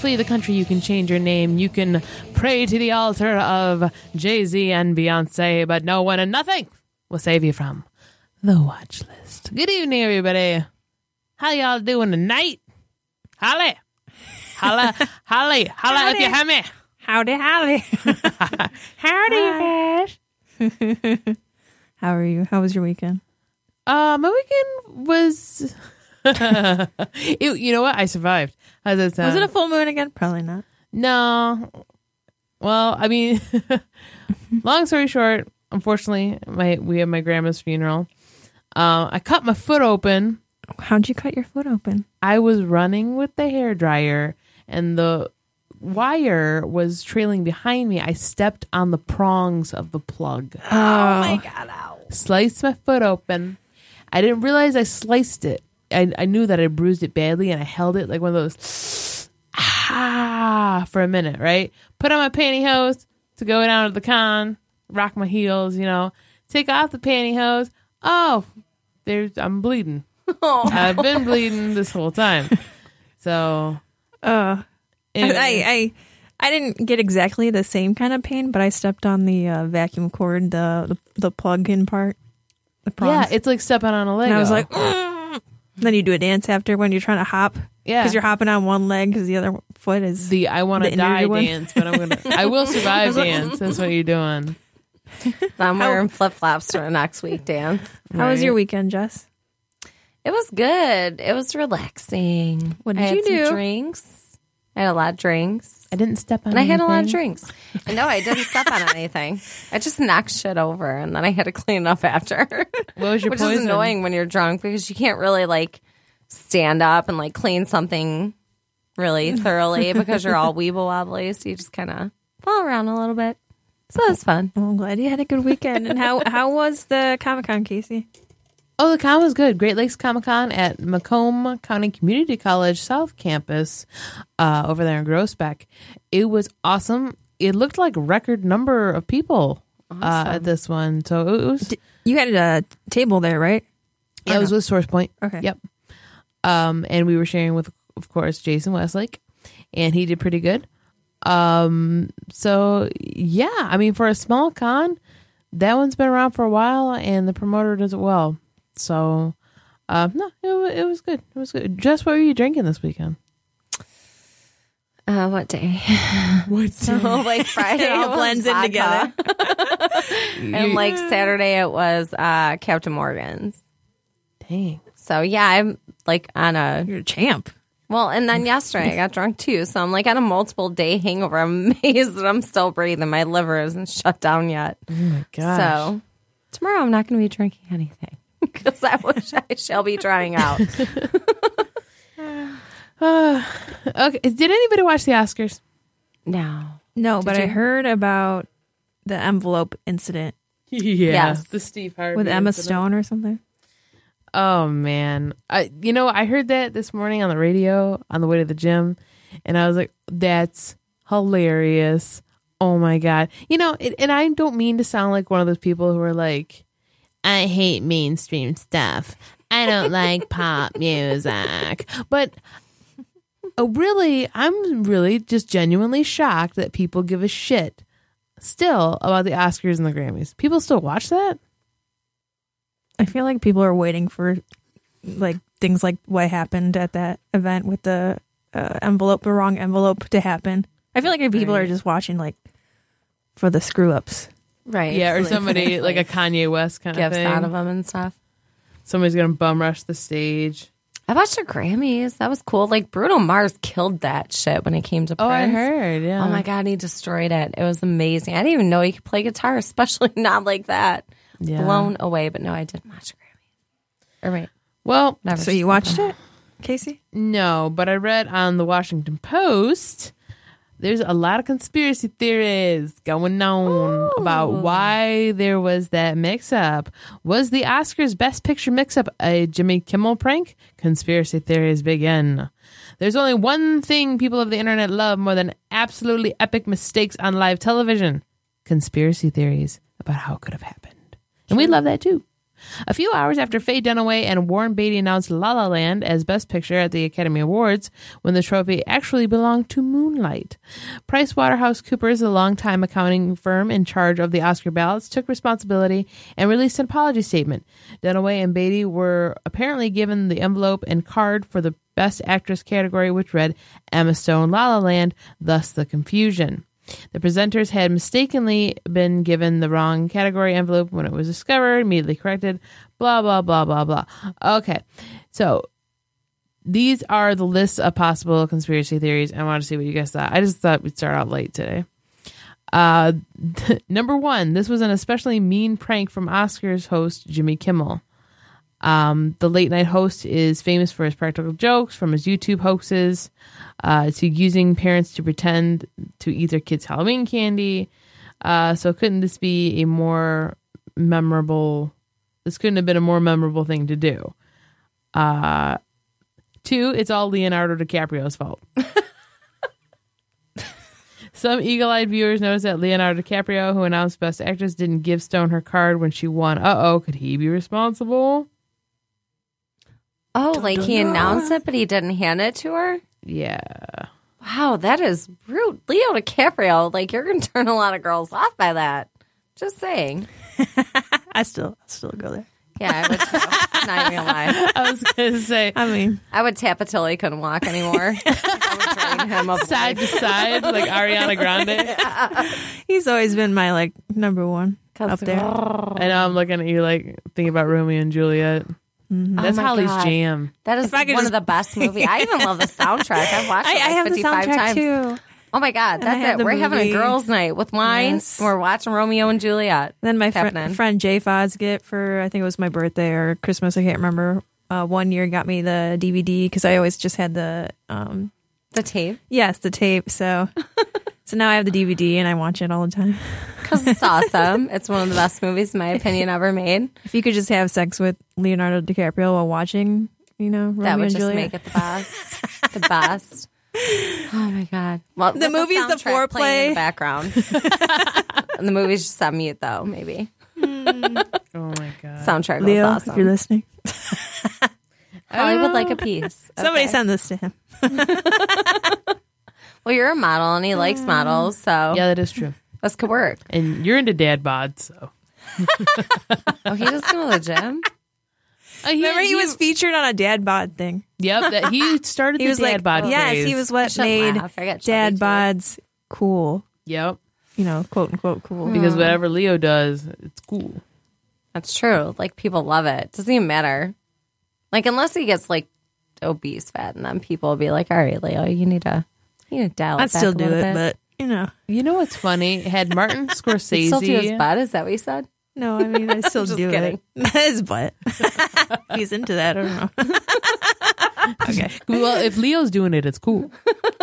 gentlemen, you can flee the country. You can change your name. You can pray to the altar of Jay Z and Beyonce, but no one and nothing will save you from the watch list. Good evening, everybody. How y'all doing tonight? Holly. Holla, Holly, holla if you have me. Howdy, howdy. howdy, fish. How are you? How was your weekend? Uh, my weekend was. you know what? I survived. How's that sound? Was it a full moon again? Probably not. No. Well, I mean, long story short, unfortunately, my we had my grandma's funeral. Uh, I cut my foot open. How'd you cut your foot open? I was running with the hair dryer, and the wire was trailing behind me. I stepped on the prongs of the plug. Oh, my god! Ow. Sliced my foot open. I didn't realize I sliced it. I, I knew that I bruised it badly, and I held it like one of those ah for a minute. Right. Put on my pantyhose to go down to the con. Rock my heels. You know. Take off the pantyhose. Oh, there's I'm bleeding. I've been bleeding this whole time. So Uh, anyway. I, I I didn't get exactly the same kind of pain, but I stepped on the uh, vacuum cord, the the, the plug-in part. The yeah, it's like stepping on a leg. and I was like, "Mm." Then you do a dance after when you're trying to hop yeah, because you're hopping on one leg because the other foot is. the I want to die one. dance, but I'm gonna I will survive dance. That's what you're doing. I'm wearing flip flops for the next week dance. How was your weekend, Jess? It was good. It was relaxing. What I did had you some do? Drinks. I had a lot of drinks. I didn't step on. Anything. And I had a lot of drinks. No, I didn't step on anything. I just knocked shit over and then I had to clean up after. What was your Which poison? is annoying when you're drunk because you can't really like stand up and like clean something really thoroughly because you're all weeble wobbly. So you just kind of fall around a little bit. So it's fun. Well, I'm glad you had a good weekend. And how how was the Comic Con, Casey? Oh, the con was good. Great Lakes Comic Con at Macomb County Community College South Campus, uh, over there in Groesbeck. It was awesome. It looked like record number of people uh, at this one. So it was. You had a table there, right? Yeah, it was with Source Point. Okay. Yep. Um, and we were sharing with, of course, Jason Westlake, and he did pretty good. Um, so yeah, I mean, for a small con, that one's been around for a while, and the promoter does it well. So, um, no, it, it was good. It was good. Just what were you drinking this weekend? Uh, what day? What? So like Friday It all blends in together. and like Saturday it was uh, Captain Morgan's. Dang. So yeah, I'm like on a You're a champ. well, and then yesterday I got drunk too. So I'm like on a multiple day hangover. I'm amazed that I'm still breathing. My liver isn't shut down yet. Oh my gosh. So tomorrow I'm not going to be drinking anything because I wish I shall be trying out. okay. Did anybody watch the Oscars? no. No, but I heard about the envelope incident Yeah. Yes. The Steve Harvey with Emma incident. Stone or something. Oh man, I you know I heard that this morning on the radio on the way to the gym, and I was like, "That's hilarious!" Oh my god, you know, it, and I don't mean to sound like one of those people who are like, "I hate mainstream stuff. I don't like pop music," but uh, really, I'm really just genuinely shocked that people give a shit still about the Oscars and the Grammys. People still watch that. I feel like people are waiting for like things like what happened at that event with the uh, envelope, the wrong envelope to happen. I feel like people are just watching like for the screw ups. Right. Yeah, or So somebody finish, like a Kanye West kind of gifts thing. out of them and stuff. Somebody's gonna bum rush the stage. I watched the Grammys. That was cool. Like Bruno Mars killed that shit when it came to Oh, I heard. Yeah. Oh my god, he destroyed it. It was amazing. I didn't even know he could play guitar, especially not like that. Yeah. Blown away, but no, I didn't watch the Grammys. Or wait, Well, never. So you watched it, Casey? no, but I read on the Washington Post. There's a lot of conspiracy theories going on about why there was that mix up. Was the Oscars Best Picture mix up a Jimmy Kimmel prank? Conspiracy theories begin. There's only one thing people of the internet love more than absolutely epic mistakes on live television conspiracy theories about how it could have happened. And we love that too. A few hours after Faye Dunaway and Warren Beatty announced La La Land as Best Picture at the Academy Awards, when the trophy actually belonged to Moonlight. PricewaterhouseCoopers, the longtime accounting firm in charge of the Oscar ballots, took responsibility and released an apology statement. Dunaway and Beatty were apparently given the envelope and card for the Best Actress category, which read Emma Stone La La Land, thus the confusion. The presenters had mistakenly been given the wrong category envelope when it was discovered, immediately corrected, blah, blah, blah, blah, blah. Okay, so these are the lists of possible conspiracy theories. I want to see what you guys thought. I just thought we'd start out late today. Uh, number one, this was an especially mean prank from Oscars host Jimmy Kimmel. Um, the late night host is famous for his practical jokes from his YouTube hoaxes uh, to using parents to pretend to eat their kids' Halloween candy. Uh, so couldn't this be a more memorable? This couldn't have been a more memorable thing to do. Uh, two, it's all Leonardo DiCaprio's fault. Some eagle-eyed viewers noticed that Leonardo DiCaprio, who announced Best Actress, didn't give Stone her card when she won. Uh oh, could he be responsible? Oh, like he announced it, but he didn't hand it to her? Yeah. Wow, that is rude. Leo DiCaprio, like you're gonna turn a lot of girls off by that. Just saying. I still still go there. Yeah, I would too. Not even lie. I was gonna say I mean, I would tap it till he couldn't walk anymore. I would drain him of side to side like Ariana Grande. he's always been my like number one up there. I know I'm looking at you like thinking about Romeo and Juliet. That's Oh Holly's God. jam. That is I one just- of the best movies. I even love the soundtrack. I've watched I, it I like have the 55 soundtrack times. too. Oh my God, that's it. We're having a girls' night with wine. Yes. We're watching Romeo and Juliet. Then my happening. friend Jay Fosgit for I think it was my birthday or Christmas. I can't remember. Uh, one year got me the DVD because I always just had the um The tape. yes the tape. So so now I have the DVD and I watch it all the time. Because it's awesome. It's one of the best movies, in my opinion, ever made. If you could just have sex with Leonardo DiCaprio while watching, you know, Romeo that would and just Juliet. make it the best. the best. Oh my god! Well, The with movie's the soundtrack playing in the background. and the movie's just on mute, though. Maybe hmm. Oh my god. soundtrack Leo, was awesome. if you're listening, oh, Holly would like a piece. somebody Okay. send this to him. Well, you're a model, and he likes models, so Yeah, that is true. this could work. And you're into dad bods, so. Oh, he doesn't go to the gym. Uh, Remember, he was featured on a dad bod thing. Yep, that he started He the was dad like, bod yes, craze. he was what shouldn't made laugh. I got chubby, dad too. bods cool. Yep, You know, quote unquote cool. because whatever Leo does, it's cool. That's true. Like people love it. Doesn't even matter. Like unless he gets like obese fat, and then people will be like, "All right, Leo, you need to, you need to dial it I'd back still do little it, bit." but you know, You know what's funny? Had Martin He'd still do his Scorsese. butt. Is that what you said? no, I mean, I still just do kidding. it. His butt. He's into that. I don't know. okay. Well, if Leo's doing it, it's cool.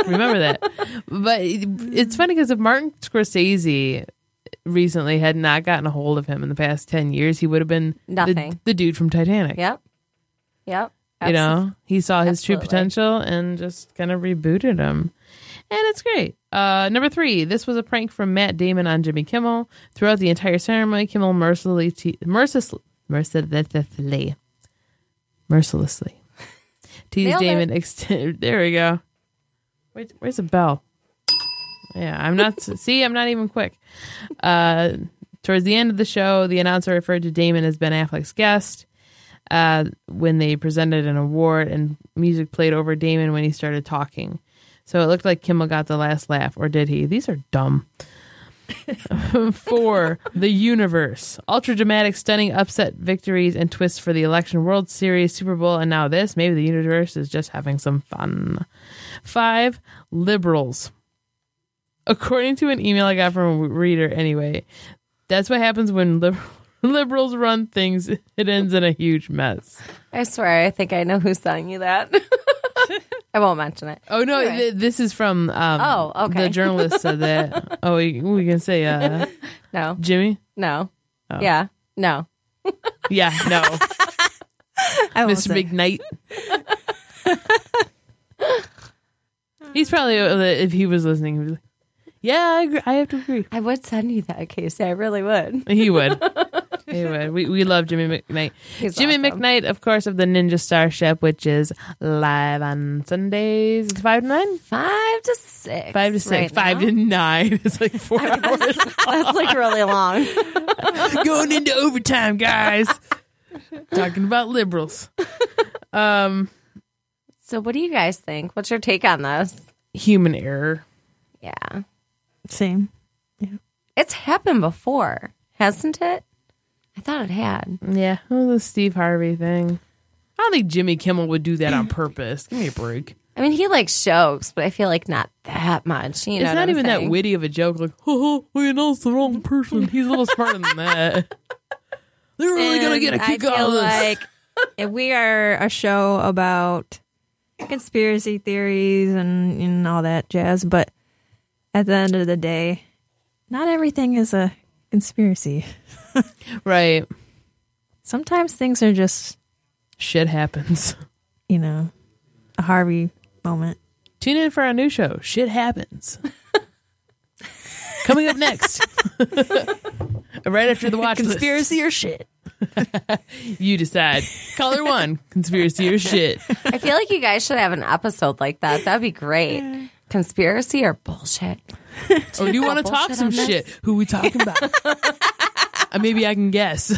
Remember that. But it's funny because if Martin Scorsese recently had not gotten a hold of him in the past 10 years, he would have been the, Nothing. the dude from Titanic. Yep. Yep. You know, he saw his true potential and just kind of rebooted him. And it's great. Uh, number three, this was a prank from Matt Damon on Jimmy Kimmel. Throughout the entire ceremony, Kimmel mercilessly, te- mercilessly, mercilessly, mercilessly teased Damon. Ext- there we go. Wait, where's the bell? Yeah, I'm not. see, I'm not even quick. Uh, towards the end of the show, the announcer referred to Damon as Ben Affleck's guest uh, when they presented an award, and music played over Damon when he started talking. So it looked like Kimmel got the last laugh, or did he? These are dumb. Four, the universe. Ultra dramatic, stunning upset victories and twists for the election, World Series, Super Bowl, and now this. Maybe the universe is just having some fun. Five, liberals. According to an email I got from a reader, anyway, that's what happens when lib- liberals run things. It ends in a huge mess. I swear, I think I know who's telling you that. I won't mention it. Oh no, Anyway. th- this is from um, Oh, okay. the journalist said that. oh, we, we can say uh, No, Jimmy. no, Oh. yeah, no. Yeah, no, Mr. say. McKnight. He's probably uh, if he was listening, he'd be like, "Yeah, I, agree. I have to agree." I would send you that, Casey. I really would. He would. Yeah, He would. We we love Jimmy McKnight. He's Jimmy awesome. McKnight, of course, of the Ninja Starship, which is live on Sundays. It's five to nine. Five to six. Five to six. right five now. to nine. It's like four hours. That's like really long. Going into overtime, guys. Talking about liberals. Um, So, what do you guys think? What's your take on this? human error. Yeah, Same. Yeah. it's happened before, hasn't it? I thought it had. Yeah, oh, the Steve Harvey thing. I don't think Jimmy Kimmel would do that on purpose. Give me a break. I mean, he likes jokes, but I feel like not that much. You know, it's what not I'm even saying? that witty of a joke. Like, oh, we announced the wrong person. He's a little smarter than that. They're really gonna get a kick out feel of this. like if we are a show about conspiracy theories and, and all that jazz, but at the end of the day, not everything is a conspiracy. Right. Sometimes things are just, Shit happens. you know, a Harvey moment. Tune in for our new show. Shit happens. Coming up next, right after the watch list. Conspiracy or shit? You decide. Caller one, conspiracy or shit. I feel like you guys should have an episode like that. That'd be great. Conspiracy or bullshit? Or do you want to talk some on this? shit? Who we talking about? Uh, maybe I can guess.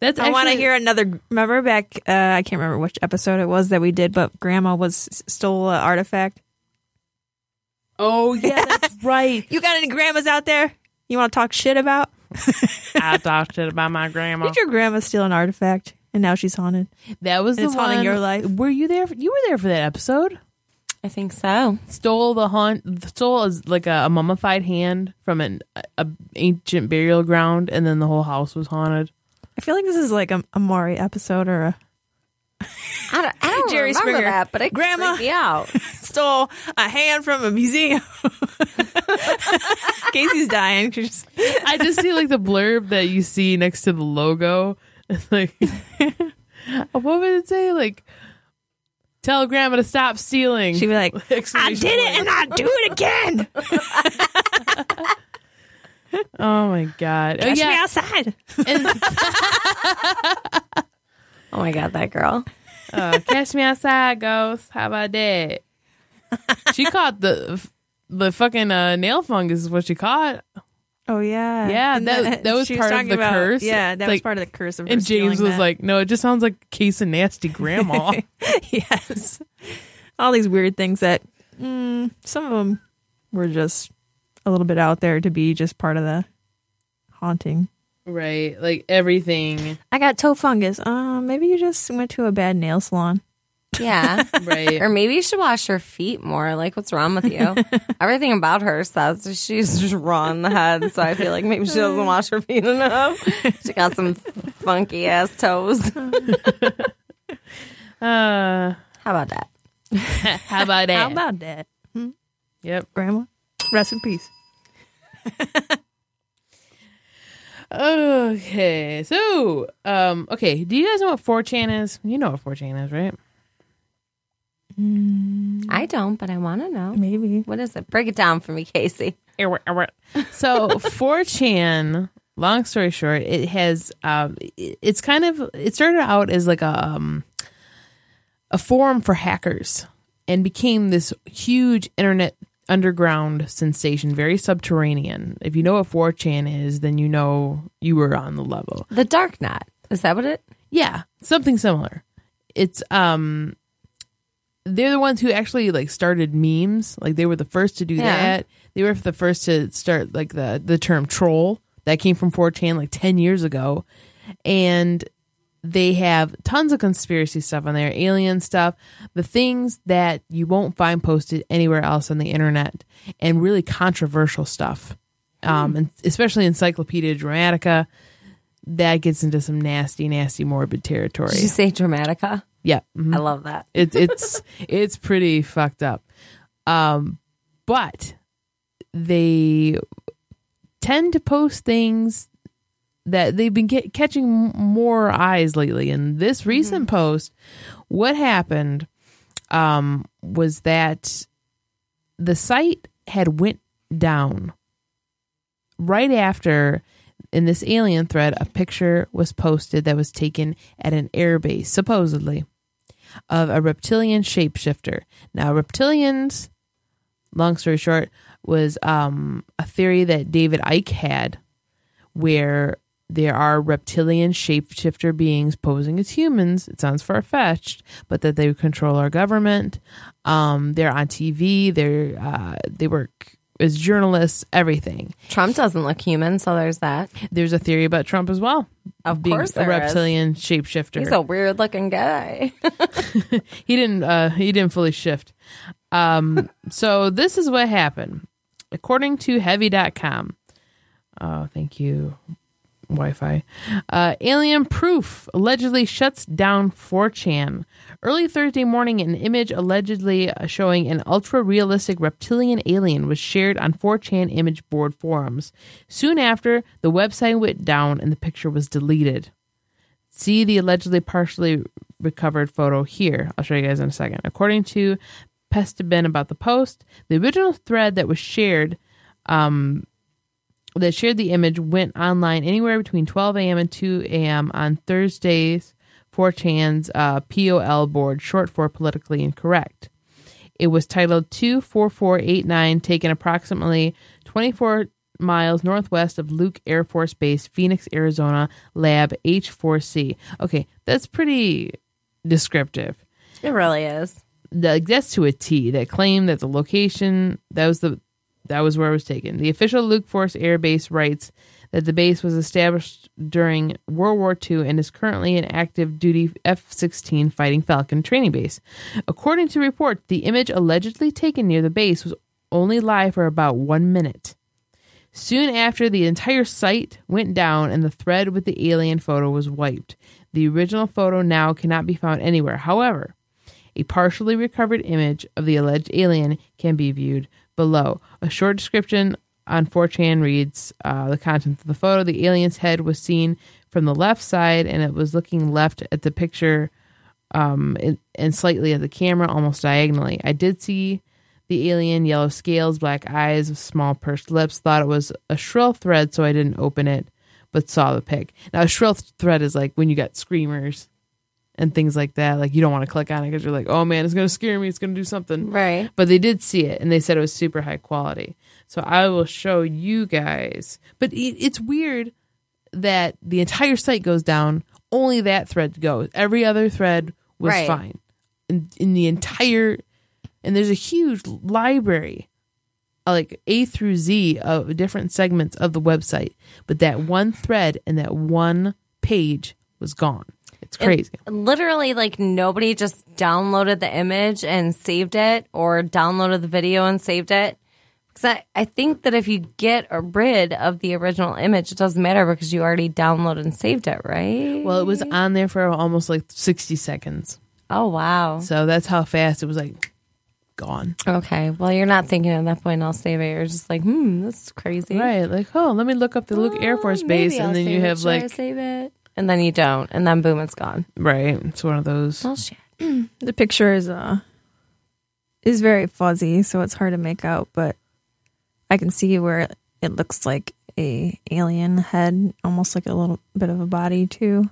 That's I want to hear another. Remember back? Uh, I can't remember which episode it was that we did, but Grandma was stole an artifact. Oh yeah, that's right. You got any grandmas out there? You want to talk shit about? I talked shit about my grandma. Did your grandma steal an artifact and now she's haunted? That was And the it's haunting one. your life? Were you there? You were there for that episode. I think so. Stole the haunt. Stole is like a, a mummified hand from an a, ancient burial ground, and then the whole house was haunted. I feel like this is like a, a Maury episode or a I don't, I don't Jerry remember Springer. that, but it Grandma. creeped me out. stole a hand from a museum. Casey's dying. Just- I just see like the blurb that you see next to the logo. It's like, what would it say? Like, tell grandma to stop stealing. She'd be like, I did it and I do it again. Oh my god! Oh, Catch me outside. and, Oh my god, that girl. uh, catch me outside, ghost. How about that? She caught the the fucking uh, nail fungus. Is what she caught. Oh yeah, Yeah, And that- that was part of the about- curse. Yeah, that was part of the curse of. And James was that. like, "No, it just sounds like a case of nasty grandma." yes, all these weird things that mm, some of them were just a little bit out there to be just part of the haunting. right, like everything. I got toe fungus. Uh, maybe you just went to a bad nail salon. Yeah. Right. or maybe you should wash her feet more. Like, what's wrong with you? Everything about her says she's just raw in the head. So I feel like maybe she doesn't wash her feet enough. She got some funky ass toes. Uh, How about that? how about that? How about that, Yep. Grandma? Rest in peace. Okay. So, um, okay. Do you guys know what 4chan is? You know what 4chan is, right? I don't, but I want to know. Maybe. What is it? Break it down for me, Casey. So 4chan, long story short, it has um it's kind of it started out as like a um a forum for hackers and became this huge internet underground sensation, very subterranean. If you know what 4chan is, then you know you were on the level. The dark net. Is that what it? Yeah, something similar. It's um they're the ones who actually like started memes. Like they were the first to do Yeah. that. They were the first to start like the the term troll that came from 4chan like 10 years ago. And they have tons of conspiracy stuff on there, alien stuff, the things that you won't find posted anywhere else on the internet, and really controversial stuff. Um, and especially Encyclopedia Dramatica, that gets into some nasty, nasty, morbid territory. Did you say Dramatica? Yeah, mhm. I love that. it's it's it's pretty fucked up. Um, but they tend to post things that they've been get, catching more eyes lately. And this recent post, what happened um, was that the site had went down right after in this alien thread, a picture was posted that was taken at an airbase, supposedly, of a reptilian shapeshifter. Now, reptilians, long story short, was um, a theory that David Icke had where there are reptilian shapeshifter beings posing as humans. It sounds far fetched, but that they control our government. Um, they're on TV. They're uh, they work as journalists. Everything. Trump doesn't look human, so there's that. There's a theory about Trump as well. Of being course a there is. reptilian shapeshifter. He's a weird looking guy. he didn't uh he didn't fully shift um so this is what happened according to heavy.com oh thank you wi-fi uh alien proof allegedly shuts down 4chan early thursday morning an image allegedly uh, showing an ultra realistic reptilian alien was shared on 4chan image board forums soon after the website went down and the picture was deleted See the allegedly partially recovered photo here. I'll show you guys in a second. According to Pastebin about the post, the original thread that was shared, um, that shared the image went online anywhere between 12 a.m. and 2 a.m. on Thursdays. 4chan's uh, POL board, short for politically incorrect. It was titled 24489, taken approximately 24 miles northwest of Luke Air Force Base, Phoenix, Arizona, Lab H4C. Okay, that's pretty descriptive. it really is. Like that's to a T. That claim that the location that was the that was where it was taken. The official Luke Force Air Base writes that the base was established during World War II and is currently an active duty F 16 Fighting Falcon training base. According to reports, the image allegedly taken near the base was only live for about one minute. Soon after, the entire site went down and the thread with the alien photo was wiped. The original photo now cannot be found anywhere. However, a partially recovered image of the alleged alien can be viewed below. A short description on 4chan reads uh, the contents of the photo. The alien's head was seen from the left side and it was looking left at the picture um, and, and slightly at the camera, almost diagonally. I did see the alien, yellow scales, black eyes, small pursed lips. Thought it was a shrill thread, so I didn't open it, but saw the pic. Now, a shrill thread is like when you got screamers and things like that. Like you don't want to click on it because you're like, oh man, it's gonna scare me. It's gonna do something. Right. But they did see it, and they said it was super high quality. So I will show you guys. But it, it's weird that the entire site goes down. Only that thread goes. Every other thread was Right. fine. In, in the entire, and there's a huge library, like A through Z of different segments of the website. But that one thread and that one page was gone. It's crazy. Literally, like nobody just downloaded the image and saved it or downloaded the video and saved it. Because I, I think that if you get rid of the original image, it doesn't matter because you already downloaded and saved it, right? well, it was on there for almost like 60 seconds. Oh, wow. So that's how fast it was like gone. Okay. Well, you're not thinking at that point, I'll save it. You're just like, hmm, that's crazy. Right. Like, oh, let me look up the Luke Air Force Oh, Base. And then you it. have like, save it. And then you don't. And then boom, it's gone. right. It's one of those. Oh, shit. The picture is uh is very fuzzy, so it's hard to make out, but I can see where it looks like a alien head, almost like a little bit of a body too.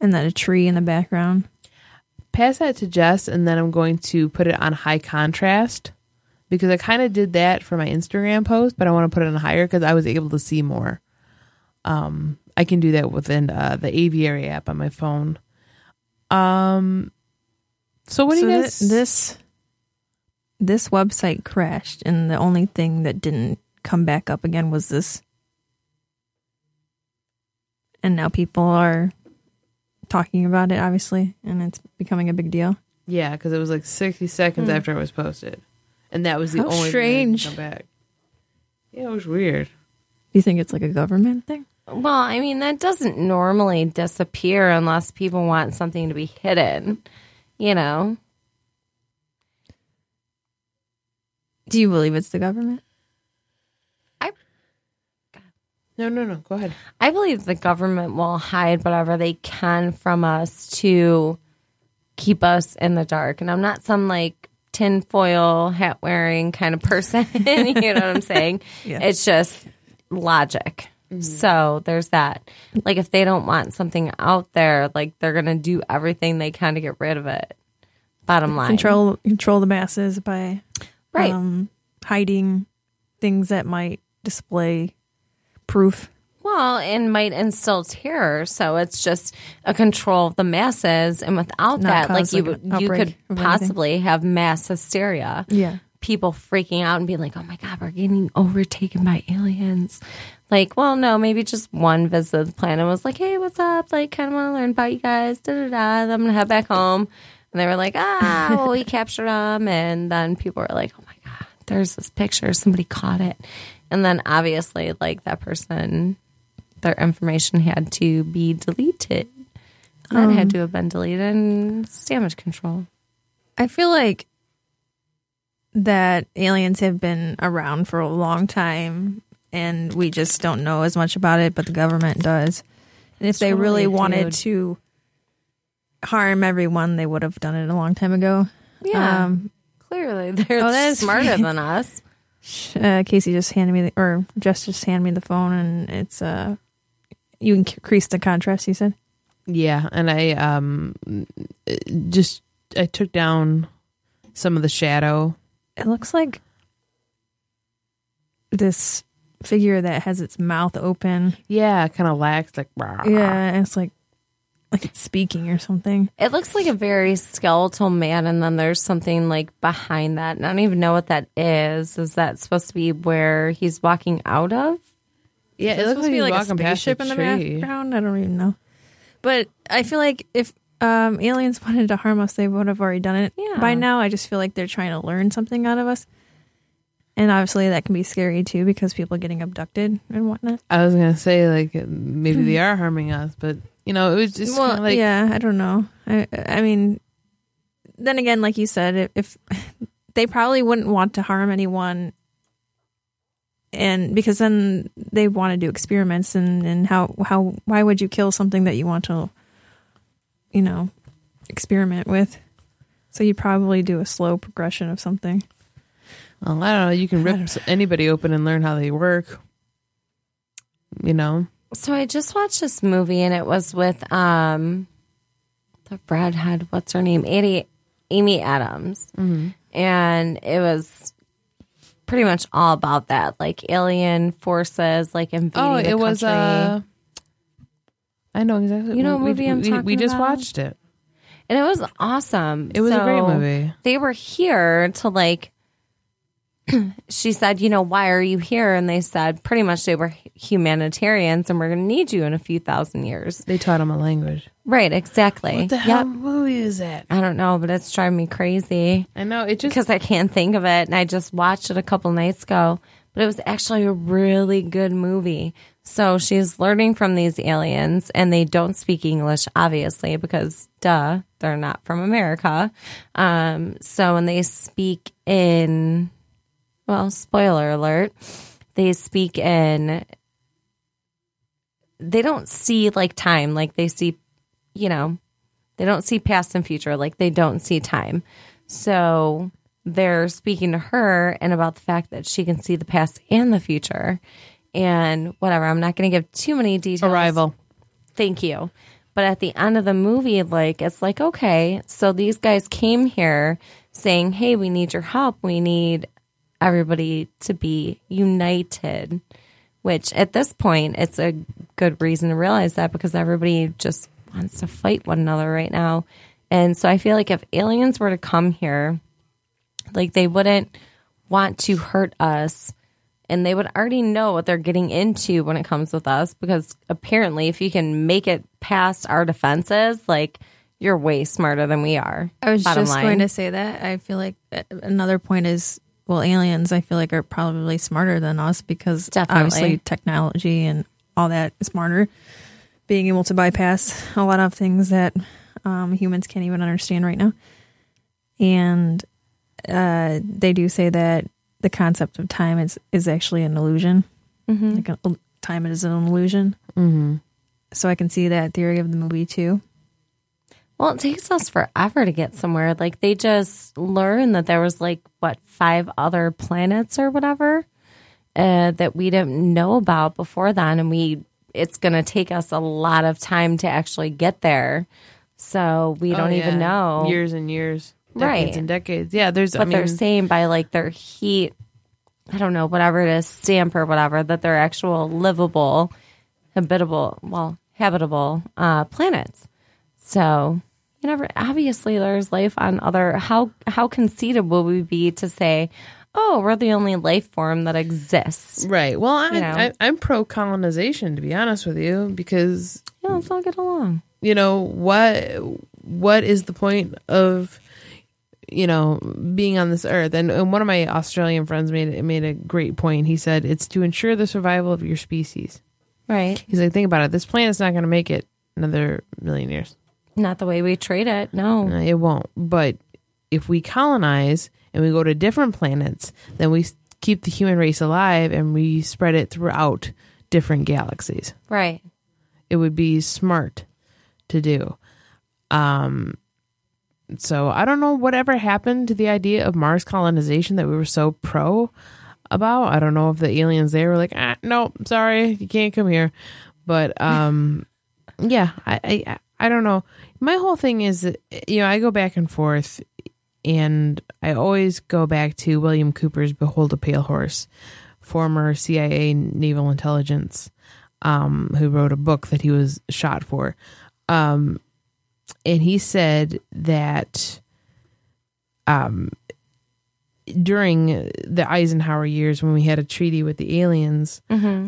And then a tree in the background. Pass that to Jess, and then I'm going to put it on high contrast because I kind of did that for my Instagram post, but I want to put it on higher because I was able to see more. Um, I can do that within uh, the Aviary app on my phone. Um, so what do you guys? this this website crashed and the only thing that didn't come back up again was this. And now people are talking about it obviously and it's becoming a big deal. Yeah, because it was like 60 seconds after it was posted. And that was the Hmm. How only strange. thing that come back. Yeah, it was weird. Do you think it's like a government thing? Well, I mean, that doesn't normally disappear unless people want something to be hidden, you know? Do you believe it's the government? I No, no, no. Go ahead. I believe the government will hide whatever they can from us to keep us in the dark. And I'm not some like tinfoil hat wearing kind of person. you know what I'm saying? Yeah. It's just logic. So there's that. Like if they don't want something out there, like they're gonna do everything they can to get rid of it. Bottom line. Control control the masses by Right. um, hiding things that might display proof. Well, and might instill terror. So it's just a control of the masses, and without Not that, like you, like, you could of anything. possibly have mass hysteria. Yeah. People freaking out and being like, "Oh my god, we're getting overtaken by aliens." Like, well, no, maybe just one visited the planet was like, "Hey, what's up?" Like, kind of want to learn about you guys. Da da da. Then I'm gonna head back home, and they were like, "Ah, well, we captured them," and then people were like, "Oh my god, there's this picture. Somebody caught it," and then obviously, like that person their information had to be deleted. That had to have been deleted and it's damage control. I feel like that aliens have been around for a long time and we just don't know as much about it, but the government does. And if they Totally, really wanted dude. to harm everyone, they would have done it a long time ago. Yeah. Um, Clearly, they're Oh, that is smarter than us. uh, Casey just handed me the, or Jess just handed me the phone and it's, uh, you increase the contrast, you said? Yeah, and I um just I took down some of the shadow. It looks like this figure that has its mouth open. Yeah, kind of lax, like rah. Yeah, and it's like like it's speaking or something. It looks like a very skeletal man, and then there's something like behind that. And I don't even know what that is. Is that supposed to be where he's walking out of? yeah. It looks like to be he's like a walking past spaceship a in the tree. background. I don't even know. But I feel like if um, aliens wanted to harm us, they would have already done it Yeah. by now. I just feel like they're trying to learn something out of us. And obviously, that can be scary too because people getting abducted and whatnot. I was gonna say like maybe they mm-hmm. are harming us, but you know it was just well, like yeah, I don't know. I, I mean, then again, like you said, if, if they probably wouldn't want to harm anyone, and because then they want to do experiments, and and how how why would you kill something that you want to, you know, experiment with? So you probably do a slow progression of something. Well, I don't know. You can rip anybody open and learn how they work. You know, So I just watched this movie, and it was with um the redhead. What's her name? Amy, Amy Adams, and it was pretty much all about that, like alien forces, like invading. oh, it was. country. uh I know exactly. You know what we, movie I'm we, we just about? watched it. and it was awesome. It was a great movie. They were here to like. she said, "You know, why are you here?" And they said, pretty much, they were humanitarians, and we're going to need you in a few thousand years. They taught them a language. Right? Exactly. What the Yep. hell movie is that? I don't know, but it's driving me crazy I know it just because I can't think of it. And I just watched it a couple nights ago, but it was actually a really good movie. So she's learning from these aliens, and they don't speak English, obviously, because duh, they're not from America. Um, so when they speak in, well, spoiler alert, they speak in, they don't see like time, like they see, you know, they don't see past and future, like they don't see time. So they're speaking to her and about the fact that she can see the past and the future. And whatever, I'm not going to give too many details. Arrival. Thank you. But at the end of the movie, like, it's like, okay, so these guys came here saying, hey, we need your help. We need everybody to be united. Which at this point, it's a good reason to realize that because everybody just wants to fight one another right now. And so I feel like if aliens were to come here, like they wouldn't want to hurt us and they would already know what they're getting into when it comes with us because apparently if you can make it past our defenses like you're way smarter than we are I was just line. going to say that. I feel like uh, another point is well, aliens. I feel like are probably smarter than us because Definitely. obviously technology and all that is smarter. Being able to bypass a lot of things that um, humans can't even understand right now, and uh, they do say that the concept of time is is actually an illusion. Mm-hmm. Like a, time is an illusion. Mm-hmm. So I can see that theory of the movie too. Well it takes us forever to get somewhere like they just learned that there was like what five other planets or whatever uh, that we didn't know about before then, and we it's going to take us a lot of time to actually get there. So we don't Oh, even know years and years, decades Right. and decades. Yeah, there's. what I mean, they're saying by like their heat. I don't know whatever it is, stamp or whatever that they're actual livable, habitable, well, habitable uh, planets. So you never. Obviously, there's life on other. How how conceited will we be to say, "Oh, we're the only life form that exists"? right. Well, I, You know. I, I'm pro colonization to be honest with you because Yeah, let's all get along. you know what what is the point of you know being on this earth and, and one of my australian friends made made a great point he said it's to ensure the survival of your species Right. he's like think about it this planet's not going to make it another million years Not the way we treat it. No. It won't but if we colonize and we go to different planets then we s- keep the human race alive and we spread it throughout different galaxies Right. it would be smart to do. Um, so I don't know whatever happened to the idea of Mars colonization that we were so pro about. I don't know if the aliens there were like, ah, no, sorry, you can't come here. But um, yeah, I, I I don't know. My whole thing is, you know, I go back and forth, and I always go back to William Cooper's "Behold a Pale Horse," former CIA naval intelligence um, who wrote a book that he was shot for. Um, and he said that um, during the Eisenhower years, when we had a treaty with the aliens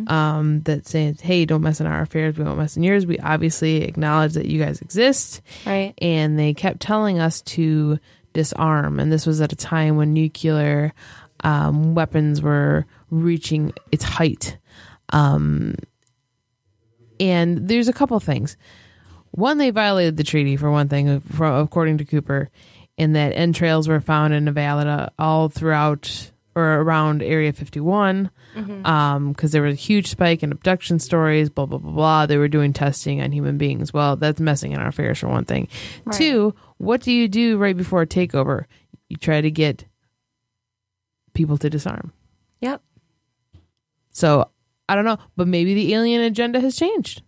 um, that said, hey, don't mess in our affairs, we won't mess in yours, we obviously acknowledge that you guys exist. Right. And they kept telling us to disarm. And this was at a time when nuclear um, weapons were reaching its height. Um, and there's a couple things. One, they violated the treaty for one thing, according to Cooper, in that entrails were found in Nevada all throughout or around Area 51, mm-hmm. um, because there was a huge spike in abduction stories. Blah blah blah blah. They were doing testing on human beings. Well, that's messing in our affairs for one thing. Two, what do you do right before a takeover? You try to get people to disarm. Yep. So I don't know, but maybe the alien agenda has changed.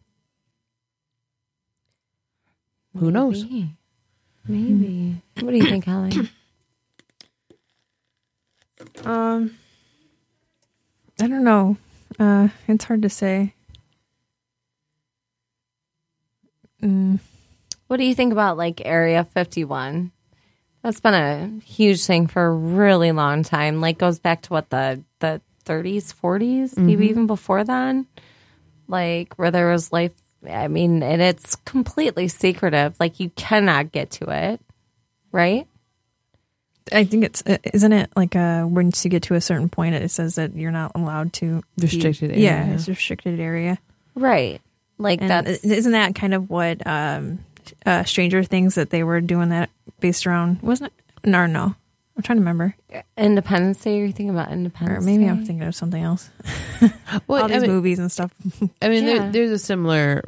Who knows? Maybe. What do you think, Holly? Um, I don't know. Uh, it's hard to say. Mm, What do you think about like Area 51? That's been a huge thing for a really long time. Like goes back to what the the 30s, 40s, maybe even before then. Like where there was life I mean, and it's completely secretive. Like you cannot get to it. Right? I think it's uh, isn't it like uh once you get to a certain point, it says that you're not allowed to be- Restricted Yeah, it's a restricted area. Right. Like that's isn't that kind of what um, uh, Stranger Things that they were doing that based around? Wasn't it? No, no. I'm trying to remember, Independence Day. You're thinking about Independence or maybe Day? I'm thinking of something else. Well, All I these mean, movies and stuff, I mean Yeah. there, there's a similar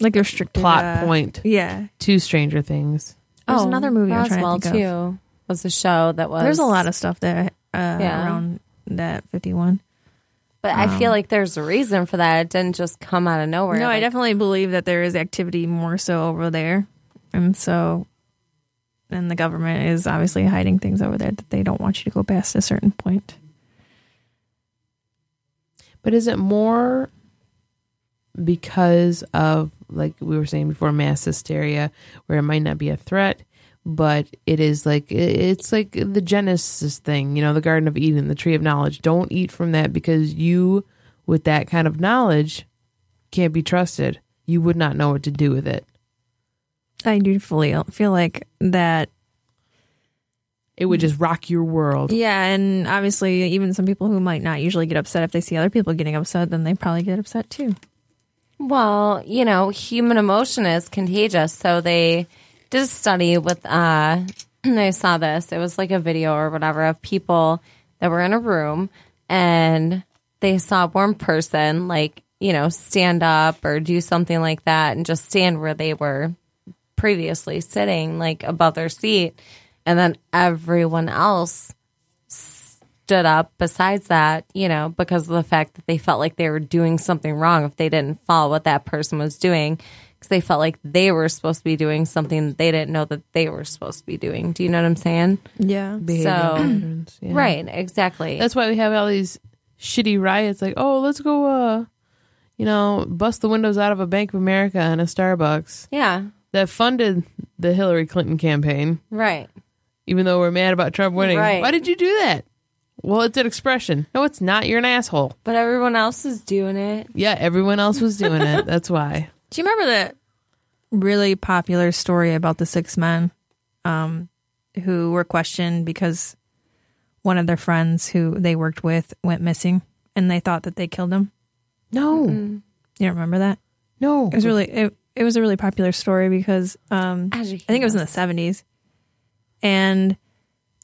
like a restricted plot uh, point Yeah, to Stranger Things. There's another movie I'm trying to Roswell think of. too. Was a show that was there's a lot of stuff that uh, Yeah. around that 51. But I feel like there's a reason for that. It didn't just come out of nowhere. No, I definitely believe that there is activity more so over there, and so, and the government is obviously hiding things over there that they don't want you to go past a certain point. But is it more because of like we were saying before mass hysteria where it might not be a threat but it is like it's like the genesis thing you know the garden of eden the tree of knowledge don't eat from that because you with that kind of knowledge can't be trusted you would not know what to do with it I do fully feel like that. it would just rock your world Yeah, and obviously, even some people who might not usually get upset if they see other people getting upset, then they probably get upset too. Well, you know, human emotion is contagious. So they did a study with, uh, I saw this. It was like a video or whatever of people that were in a room and they saw one person, like, you know, stand up or do something like that and just stand where they were previously sitting, like above their seat. And then everyone else stood up besides that, you know, because of the fact that they felt like they were doing something wrong if they didn't follow what that person was doing because they felt like they were supposed to be doing something that they didn't know that they were supposed to be doing. Do you know what I'm saying? Yeah. behaving So- patterns. Yeah. Right, exactly. That's why we have all these shitty riots. Like, oh, let's go, uh, you know, bust the windows out of a Bank of America and a Starbucks yeah, that funded the Hillary Clinton campaign. right. Even though we're mad about Trump winning, Right. why did you do that? Well, it's an expression. No, it's not. You're an asshole. But everyone else is doing it. Yeah, everyone else was doing it. That's why. Do you remember that really popular story about the six men um, who were questioned because one of their friends who they worked with went missing and they thought that they killed him? No, You don't remember that? no. It was really it, it was a really popular story because um, I think it was in the seventies, and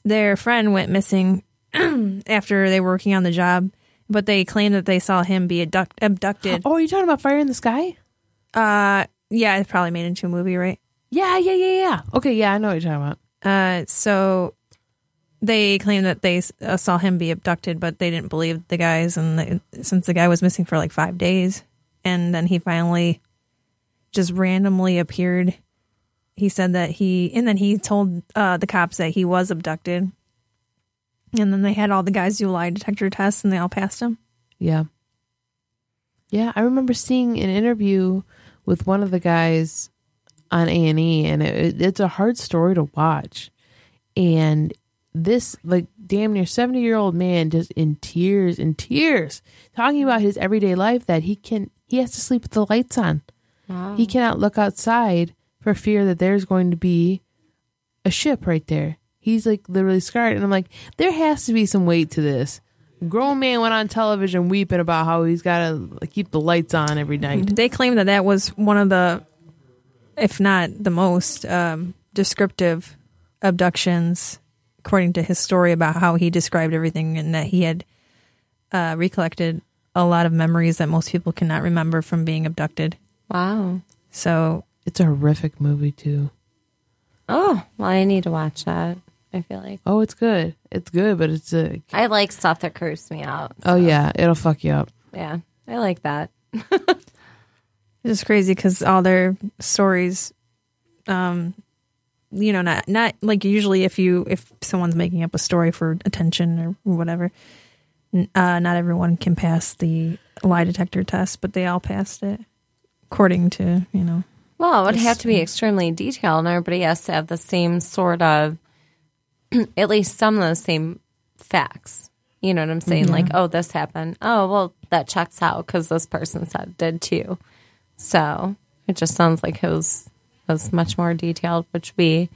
their friend went missing after they were working on the job, but they claimed that they saw him be abduct- abducted. Oh, you talking about Fire in the Sky? Uh, yeah, it's probably made into a movie, right? Yeah, yeah, yeah, yeah. Okay, yeah, I know what you're talking about. Uh, so they claimed that they uh, saw him be abducted, but they didn't believe the guys, and they, since the guy was missing for like five days, and then he finally just randomly appeared. He said that he, and then he told uh, the cops that he was abducted, and then they had all the guys do lie detector tests, and they all passed him. Yeah. Yeah, I remember seeing an interview with one of the guys on A and E, and it's a hard story to watch. And this, like, damn near seventy year old man, just in tears, in tears, talking about his everyday life that he can, he has to sleep with the lights on. He cannot look outside for fear that there's going to be a ship right there. He's like literally scarred, and I'm like, there has to be some weight to this. Grown man went on television weeping about how he's got to keep the lights on every night. They claim that that was one of the, if not the most um, descriptive abductions, according to his story about how he described everything and that he had uh, recollected a lot of memories that most people cannot remember from being abducted. Wow. So It's a horrific movie too. Oh, well, I need to watch that. I feel like Oh, it's good. It's good, but it's a I like stuff that creeps me out. oh yeah, it'll fuck you up. Yeah, I like that. it's just crazy because all their stories, um, you know, not not like usually if you if someone's making up a story for attention or whatever, n- uh, not everyone can pass the lie detector test, but they all passed it according to you know. Well, it would have to be extremely detailed, and everybody has to have the same sort of, at least some of the same facts. You know what I'm saying? Like, oh, this happened. Oh, well, that checks out because this person said it did too. So it just sounds like it was was much more detailed, which would be,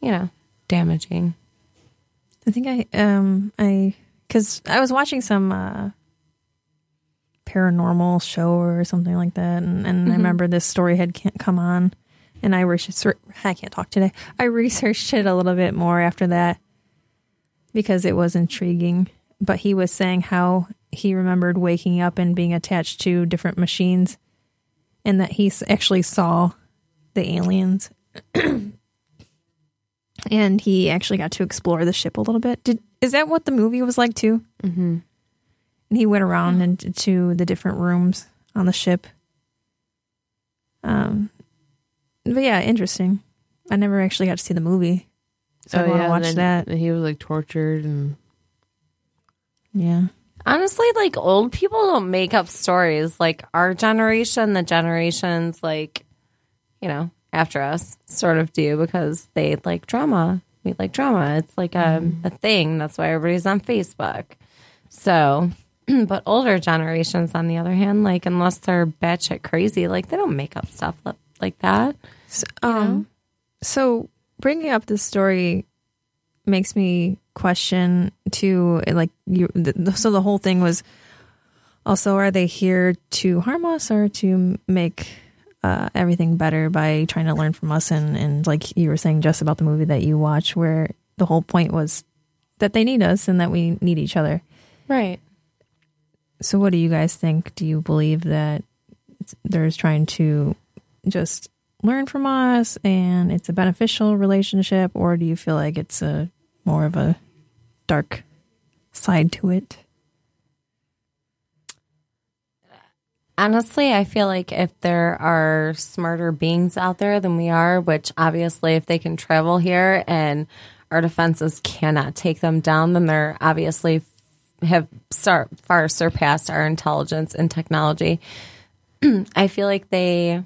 you know, damaging. I think I um I because I was watching some uh paranormal show or something like that, and, and I remember this story had can't come on, and I researched. I can't talk today. I researched it a little bit more after that because it was intriguing. But he was saying how he remembered waking up and being attached to different machines, and that he actually saw the aliens and he actually got to explore the ship a little bit. Did is that what the movie was like too? Mm-hmm. And he went around into the different rooms on the ship. Um, but yeah, interesting. I never actually got to see the movie, so I oh, want to watch and that. then He was like tortured and Yeah, Honestly, like old people don't make up stories. Like our generation, the generations like, you know, after us sort of do because they like drama. We like drama. It's like a, a thing. That's why everybody's on Facebook. So, but older generations, on the other hand, like unless they're batshit crazy, like they don't make up stuff like that. So, um, so bringing up this story makes me question too. Like you, the, so the whole thing was also: are they here to harm us or to make uh, everything better by trying to learn from us? And and like you were saying, just about the movie that you watch, where the whole point was that they need us and that we need each other. Right. So, what do you guys think? Do you believe that they're trying to just learn from us and it's a beneficial relationship, or do you feel like it's a more of a dark side to it. Honestly, I feel like if there are smarter beings out there than we are, which obviously if they can travel here and our defenses cannot take them down, then they're obviously have far surpassed our intelligence and technology. I feel like they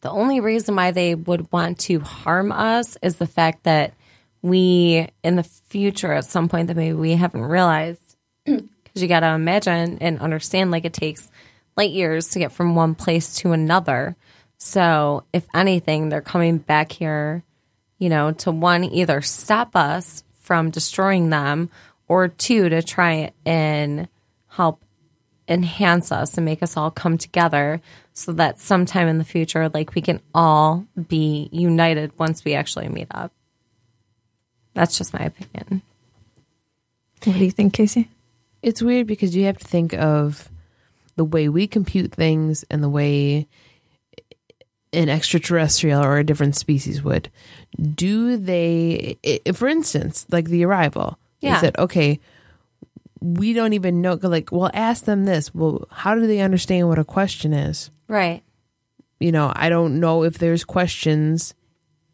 the only reason why they would want to harm us is the fact that we in the future at some point that maybe we haven't realized because you got to imagine and understand like it takes light years to get from one place to another. So, if anything, they're coming back here, you know, to one, either stop us from destroying them, or two, to try and help enhance us and make us all come together so that sometime in the future, like we can all be united once we actually meet up. That's just my opinion. What do you think, Casey? It's weird because you have to think of the way we compute things and the way an extraterrestrial or a different species would. Do they, i- for instance, like the arrival? Yeah. They said, okay, we don't even know. Like, well, ask them this. Well, how do they understand what a question is? Right. You know, I don't know if there's questions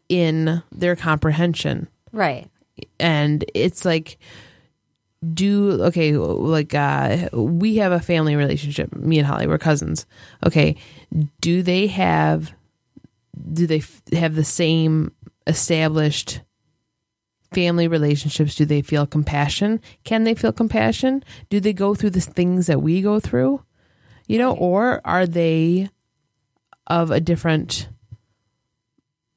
in their comprehension Right. and it's like do okay like uh we have a family relationship me and holly we're cousins okay do they have do they f- have the same established family relationships do they feel compassion? Can they feel compassion? Do they go through the things that we go through? You know or are they of a different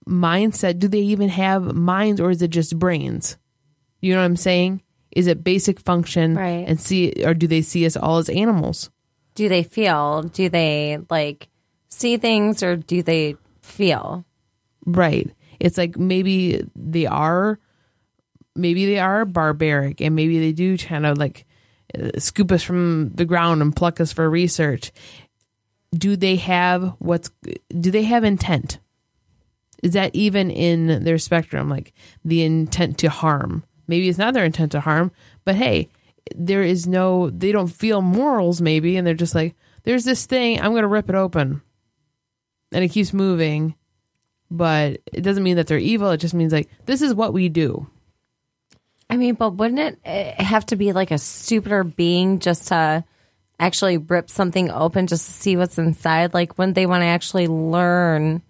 mindset? Do they even have minds or is it just brains? You know what i'm saying? Is it basic function Right. and see or do they see us all as animals? Do they feel? Do they like see things or do they feel? right. It's like maybe they are maybe they are barbaric and maybe they do kind of like uh, scoop us from the ground and pluck us for research. Do they have what's do they have intent? Is that even in their spectrum like the intent to harm? Maybe it's not their intent to harm but hey there is no they don't feel morals maybe and they're just like there's this thing i'm gonna rip it open. And it keeps moving but it doesn't mean that they're evil it just means like this is what we do I mean, but wouldn't it eh, have to be like a stupider being just to actually rip something open just to see what's inside? Like, wouldn't they want to actually learn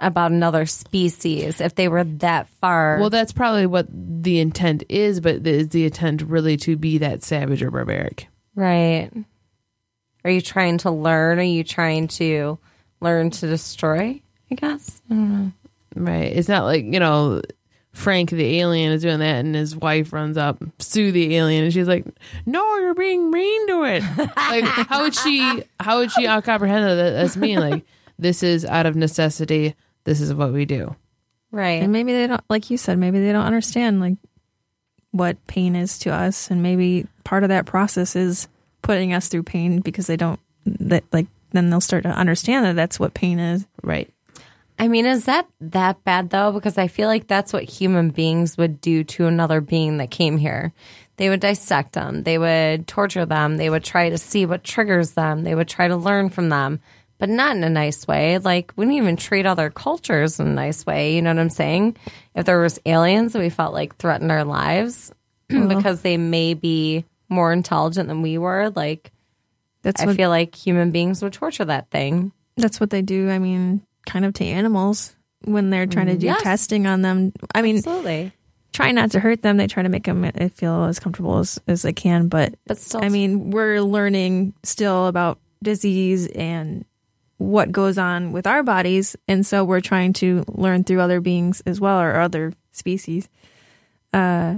about another species if they were that far? well that's probably what the intent is but is the intent really to be that savage or barbaric right. Are you trying to learn? Are you trying to learn to destroy? I guess. I don't know. Right. It's not like, you know, Frank the alien is doing that and his wife runs up, sue the alien and she's like, No, you're being mean to it. like how would she how would she comprehend that that's me? Like, this is out of necessity, this is what we do. Right. And maybe they don't, like you said, maybe they don't understand like what pain is to us, and maybe part of that process is putting us through pain because they don't that like then they'll start to understand that that's what pain is. Right. I mean, is that that bad though? Because I feel like that's what human beings would do to another being that came here. They would dissect them, they would torture them, they would try to see what triggers them, they would try to learn from them, but not in a nice way. Like we didn't even treat other cultures in a nice way. You know what I'm saying? If there was aliens that we felt like threatened our lives uh-huh. because they may be more intelligent than we were, like That's I what feel like human beings would torture that thing. that's what they do. I mean, kind of to animals when they're trying to do Yes. testing on them. I mean, Absolutely. try not to hurt them. They try to make them feel as comfortable as, as they can. But But still I mean, we're learning still about disease and what goes on with our bodies. And so we're trying to learn through other beings as well or other species uh,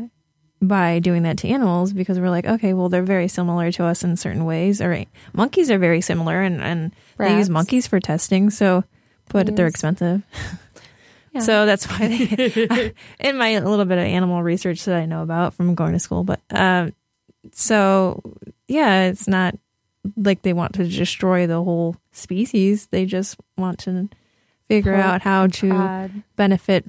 by doing that to animals because we're like, okay, well, they're very similar to us in certain ways. Or monkeys are very similar and, and they use monkeys for testing. So, but they're expensive. Yeah. So that's why they, in my little bit of animal research that I know about from going to school. But um, so yeah, it's not like they want to destroy the whole species. They just want to figure out how to prod. benefit,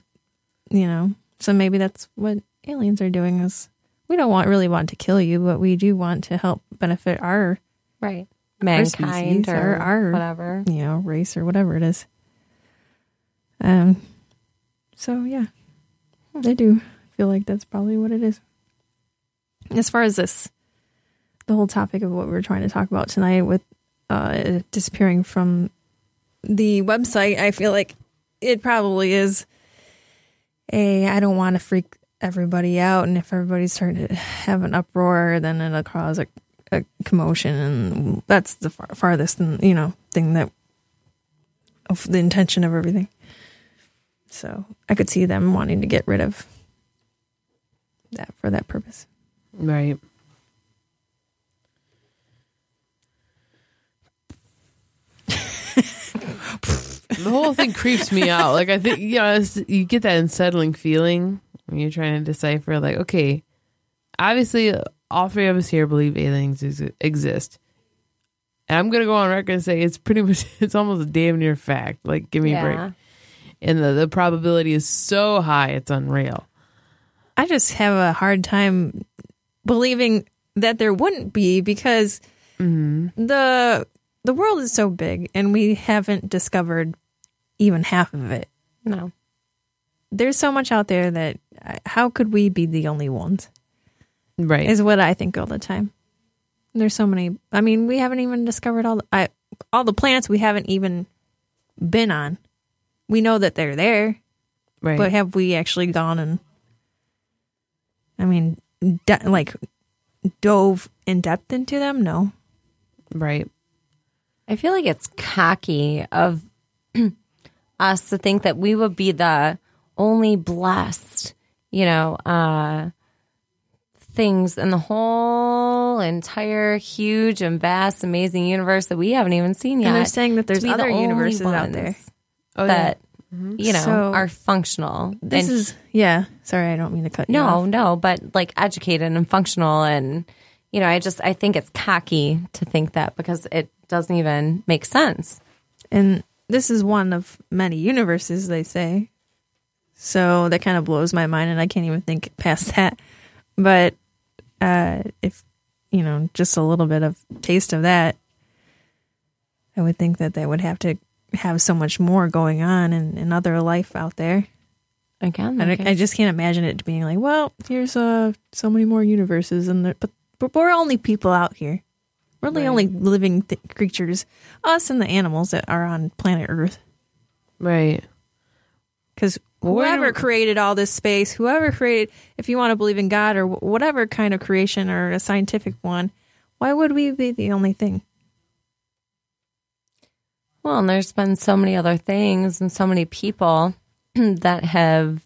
you know. So maybe that's what aliens are doing is we don't want really want to kill you, but we do want to help benefit our Right. Mankind species, or, our- our- whatever. you know race or whatever it is. Um. So yeah, I do feel like that's probably what it is. As far as this, the whole topic of what we were trying to talk about tonight with uh, disappearing from the website, I feel like it probably is a I don't want to freak everybody out, and if everybody's starting to have an uproar, then it'll cause a, a commotion, and that's the far, farthest, you know, thing that of the intention of everything. So I could see them wanting to get rid of that for that purpose. Right. the whole thing creeps me out. Like I think you know, it's, you get that unsettling feeling when you're trying to decipher. Like, okay, obviously, all three of us here believe aliens ex- exist, and I'm gonna go on record and say it's pretty much, it's almost a damn near fact. Like, give me a break. Yeah. And the, the probability is so high, it's unreal. I just have a hard time believing that there wouldn't be because the the world is so big and we haven't discovered even half of it. No. There's so much out there that uh, how could we be the only ones? Right. Is what I think all the time. There's so many. I mean, we haven't even discovered all the, I, all the planets we haven't even been on. We know that they're there, right. but have we actually gone and I mean, de- like dove in depth into them? No. right. I feel like it's cocky of us to think that we would be the only blessed, you know, uh, things in the whole entire huge and vast, amazing universe that we haven't even seen yet. And they're saying that there's be the other only universes out ones there. Oh, yeah. that you know So- are functional. This and is yeah. Sorry, I don't mean to cut you no, off. no, but like educated and functional and you know, I just I think it's cocky to think that because it doesn't even make sense. And this is one of many universes, they say. So that kind of blows my mind, and I can't even think past that. But uh, if you know, just a little bit of taste of that, I would think that they would have to have so much more going on and, and other life out there. Again, I, like don't- I just can't imagine it being like, well, here's uh so many more universes, and there, but but we're only people out here. We're the Right. only living th- creatures, us and the animals that are on planet Earth. Right. Because whoever created all this space, whoever created, if you want to believe in God or whatever kind of creation or a scientific one, why would we be the only thing? Well, and there's been so many other things and so many people that have,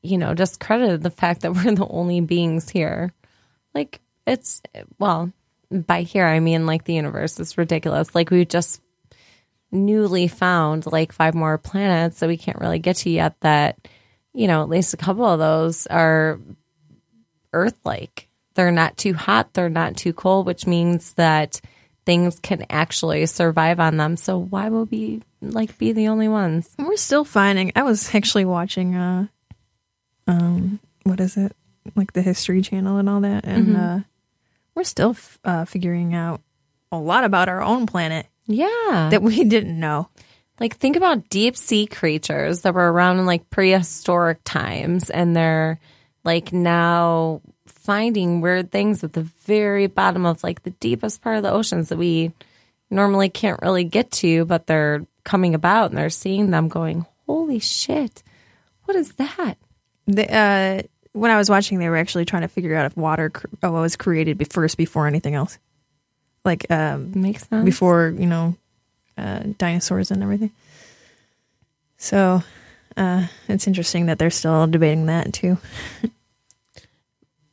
you know, discredited the fact that we're the only beings here. Like, it's, well, by here, I mean, like, the universe is ridiculous. Like, we just newly found like five more planets that we can't really get to yet that, you know, at least a couple of those are Earth like. They're not too hot, they're not too cold, which means that things can actually survive on them. So why will we like be the only ones? We're still finding. I was actually watching, uh, um, what is it? Like the History Channel and all that, and uh, we're still f- uh, figuring out a lot about our own planet Yeah. that we didn't know. like think about deep sea creatures that were around in like prehistoric times and they're like now finding weird things at the very bottom of like the deepest part of the oceans that we normally can't really get to, but they're coming about and they're seeing them going, Holy shit. What is that? The, uh, when I was watching, they were actually trying to figure out if water cr- uh, was created be- first before anything else, like um, Makes sense. before you know uh, dinosaurs and everything. So uh, it's interesting that they're still debating that too.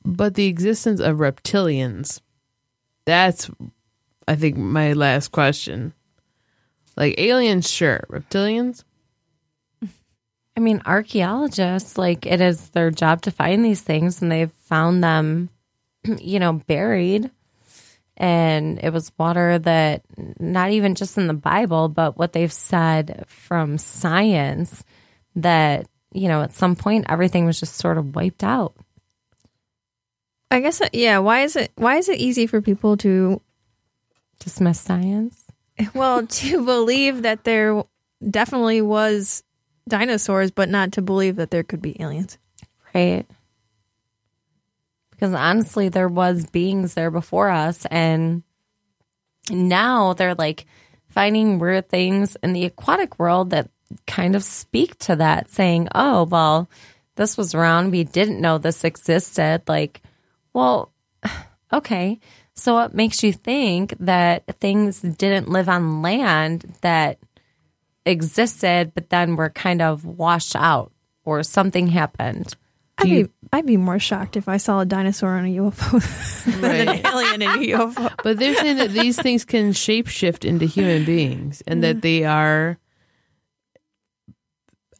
But the existence of reptilians, that's, I think, my last question. Like aliens, sure. Reptilians? I mean, archaeologists, like, it is their job to find these things, and they've found them, you know, buried. And it was water that, not even just in the Bible, but what they've said from science, that, you know, at some point everything was just sort of wiped out. I guess uh, yeah. Why is it why is it easy for people to Dismiss science. well to believe that there definitely was dinosaurs, but not to believe that there could be aliens? Right. Because honestly, there was beings there before us, and now they're like finding weird things in the aquatic world that kind of speak to that, saying, "Oh, well, this was around. We didn't know this existed." Like, well, okay. So what makes you think that things didn't live on land that existed, but then were kind of washed out, or something happened? I'd be I'd be more shocked if I saw a dinosaur on a UFO than an alien in a UFO. But they're saying that these things can shapeshift into human beings and that they are n-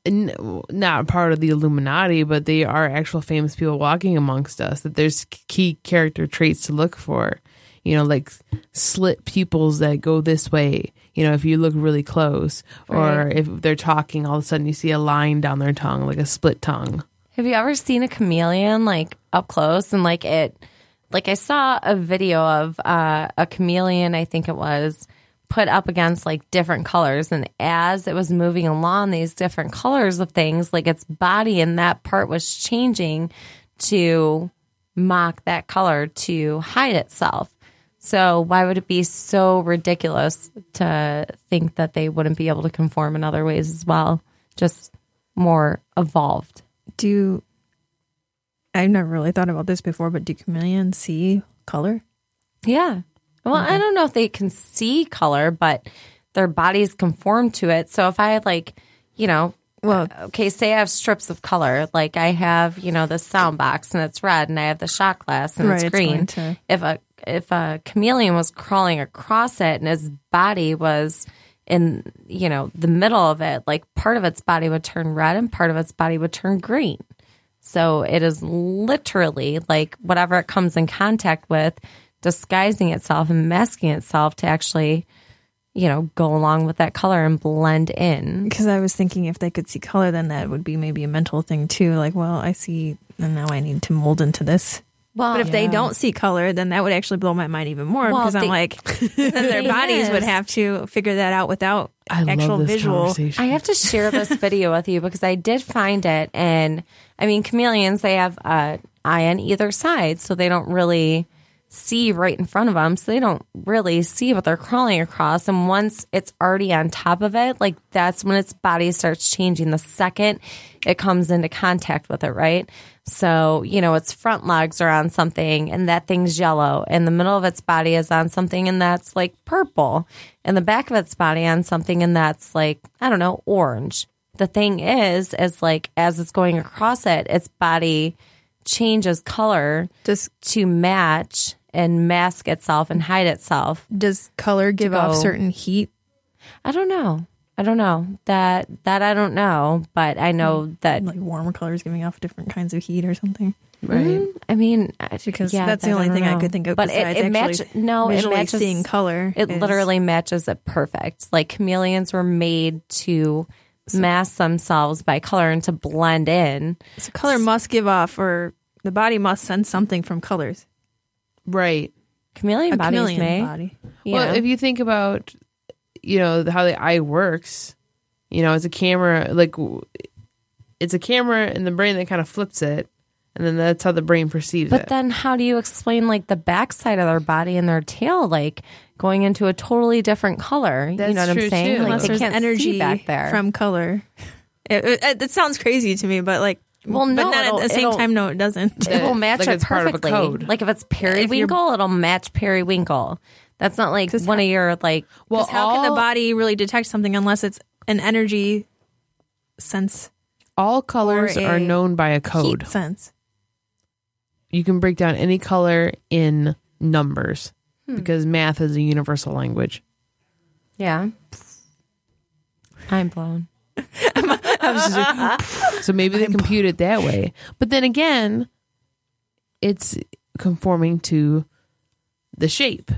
not part of the Illuminati, but they are actual famous people walking amongst us. That there's key character traits to look for. You know, like slit pupils that go this way. You know, if you look really close, or Right. if they're talking, all of a sudden you see a line down their tongue, like a split tongue. Have you ever seen a chameleon like up close and like it? Like I saw a video of uh, a chameleon, I think it was, put up against like different colors, and as it was moving along these different colors of things, like its body and that part was changing to mock that color to hide itself. So why would it be so ridiculous to think that they wouldn't be able to conform in other ways as well? Just more evolved. Do I've never really thought about this before, but do chameleons see color? Yeah. Well, I mm-hmm. don't know if they can see color, but their bodies conform to it. So if I had like, you know, Well, okay, say I have strips of color, like I have, you know, the sound box and it's red, and I have the shot glass and Right, it's it's green. going to- If a if a chameleon was crawling across it and his body was in, you know, the middle of it, like part of its body would turn red and part of its body would turn green. So it is literally like whatever it comes in contact with, disguising itself and masking itself to actually, you know, go along with that color and blend in. because I was thinking if they could see color, then that would be maybe a mental thing too. Like, well, I see, and now I need to mold into this. Well, But if they don't see color, then that would actually blow my mind even more Well, because they- I'm like, then their bodies would have to figure that out without I actual love this visual. I have to share this video with you because I did find it. And I mean, chameleons, they have an eye on either side, so they don't really see right in front of them. So they don't really see what they're crawling across. And once it's already on top of it, like that's when its body starts changing the second it comes into contact with it, right? So, you know, its front legs are on something and that thing's yellow, and the middle of its body is on something and that's like purple, and the back of its body on something and that's like, I don't know, orange. The thing is, is like as it's going across it, its body changes color just to match and mask itself and hide itself. does color give off certain heat? I don't know. I don't know that that I don't know, but I know hmm. that Like warmer colors giving off different kinds of heat or something? right. Hmm? I mean, Because yeah, that's the that only don't thing I could think of. But it, besides it match actually no, it visually matches seeing color. It is- literally matches it perfect. Like chameleons were made to mask themselves by color and to blend in. so color must give off, or the body must sense something from colors. Right. Chameleon A bodies chameleon may. body. you well, know. if you think about, you know, how the eye works, you know, it's a camera, like it's a camera in the brain that kind of flips it, and then that's how the brain perceives But it. then how do you explain like the backside of their body and their tail like going into a totally different color? That's you know what true, I'm saying? too. Like Unless they there's can't see energy back there. from color. It, it, it sounds crazy to me, but like, Well, but no, not it'll- at the same time. No, it doesn't. it will match like it it's part of a perfectly. code. Like if it's periwinkle, it'll match periwinkle. That's not like one of your like well, Because how can the body really detect something unless it's an energy sense, all colors are known by a code. heat sense? You can break down any color in numbers Hmm. because math is a universal language. yeah. I'm blown. So maybe they compute it that way. But then again, it's conforming to the shape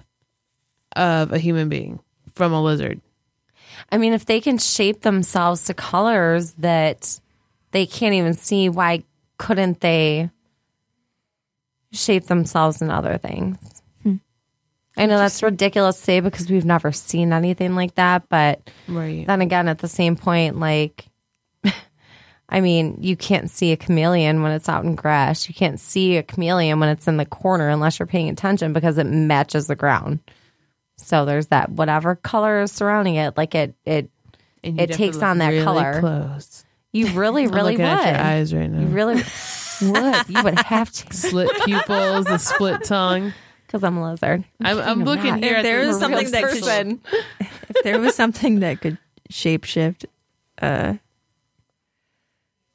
of a human being from a lizard. I mean, if they can shape themselves to colors that they can't even see, why couldn't they shape themselves in other things. Hmm. I know that's ridiculous to say because we've never seen anything like that, but Right. then again, at the same point, like, I mean, you can't see a chameleon when it's out in grass. You can't see a chameleon when it's in the corner unless you're paying attention because it matches the ground. So there's that whatever color is surrounding it, like it, it, And it takes on that really color. Close. you really, I'm really looking would. at your eyes right now. You really would. You would have to Slit pupils, the split tongue. because I'm a lizard. I'm, I'm looking not. here If there the is something real that could- if there was something that could shapeshift, uh,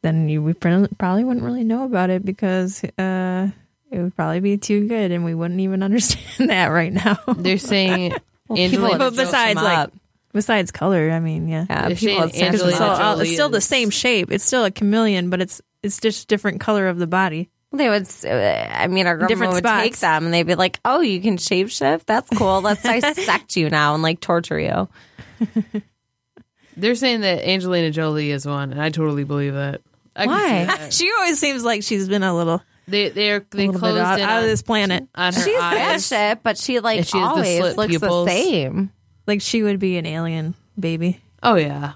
then you we probably wouldn't really know about it because uh, it would probably be too good, and we wouldn't even understand that right now. They're saying Well, Angelina people but besides, like, up. besides color, I mean, yeah, yeah, They're people would saying search It's, Angelina all- it's still the same shape. It's still a chameleon, but it's it's just different color of the body. They would. s- uh, I mean, our grandma Different would spots. take them, and they'd be like, "Oh, you can shapeshift. That's cool. Let's dissect you now and like torture you." they're saying that Angelina Jolie is one, and I totally believe that. I Why? She always seems like she's been a little, They they're they a little closed bit out, in out of on- this planet. on her She's bad eyes. shit, but she like And she has the always slit looks pupils. the same. Like she would be an alien baby, Oh yeah,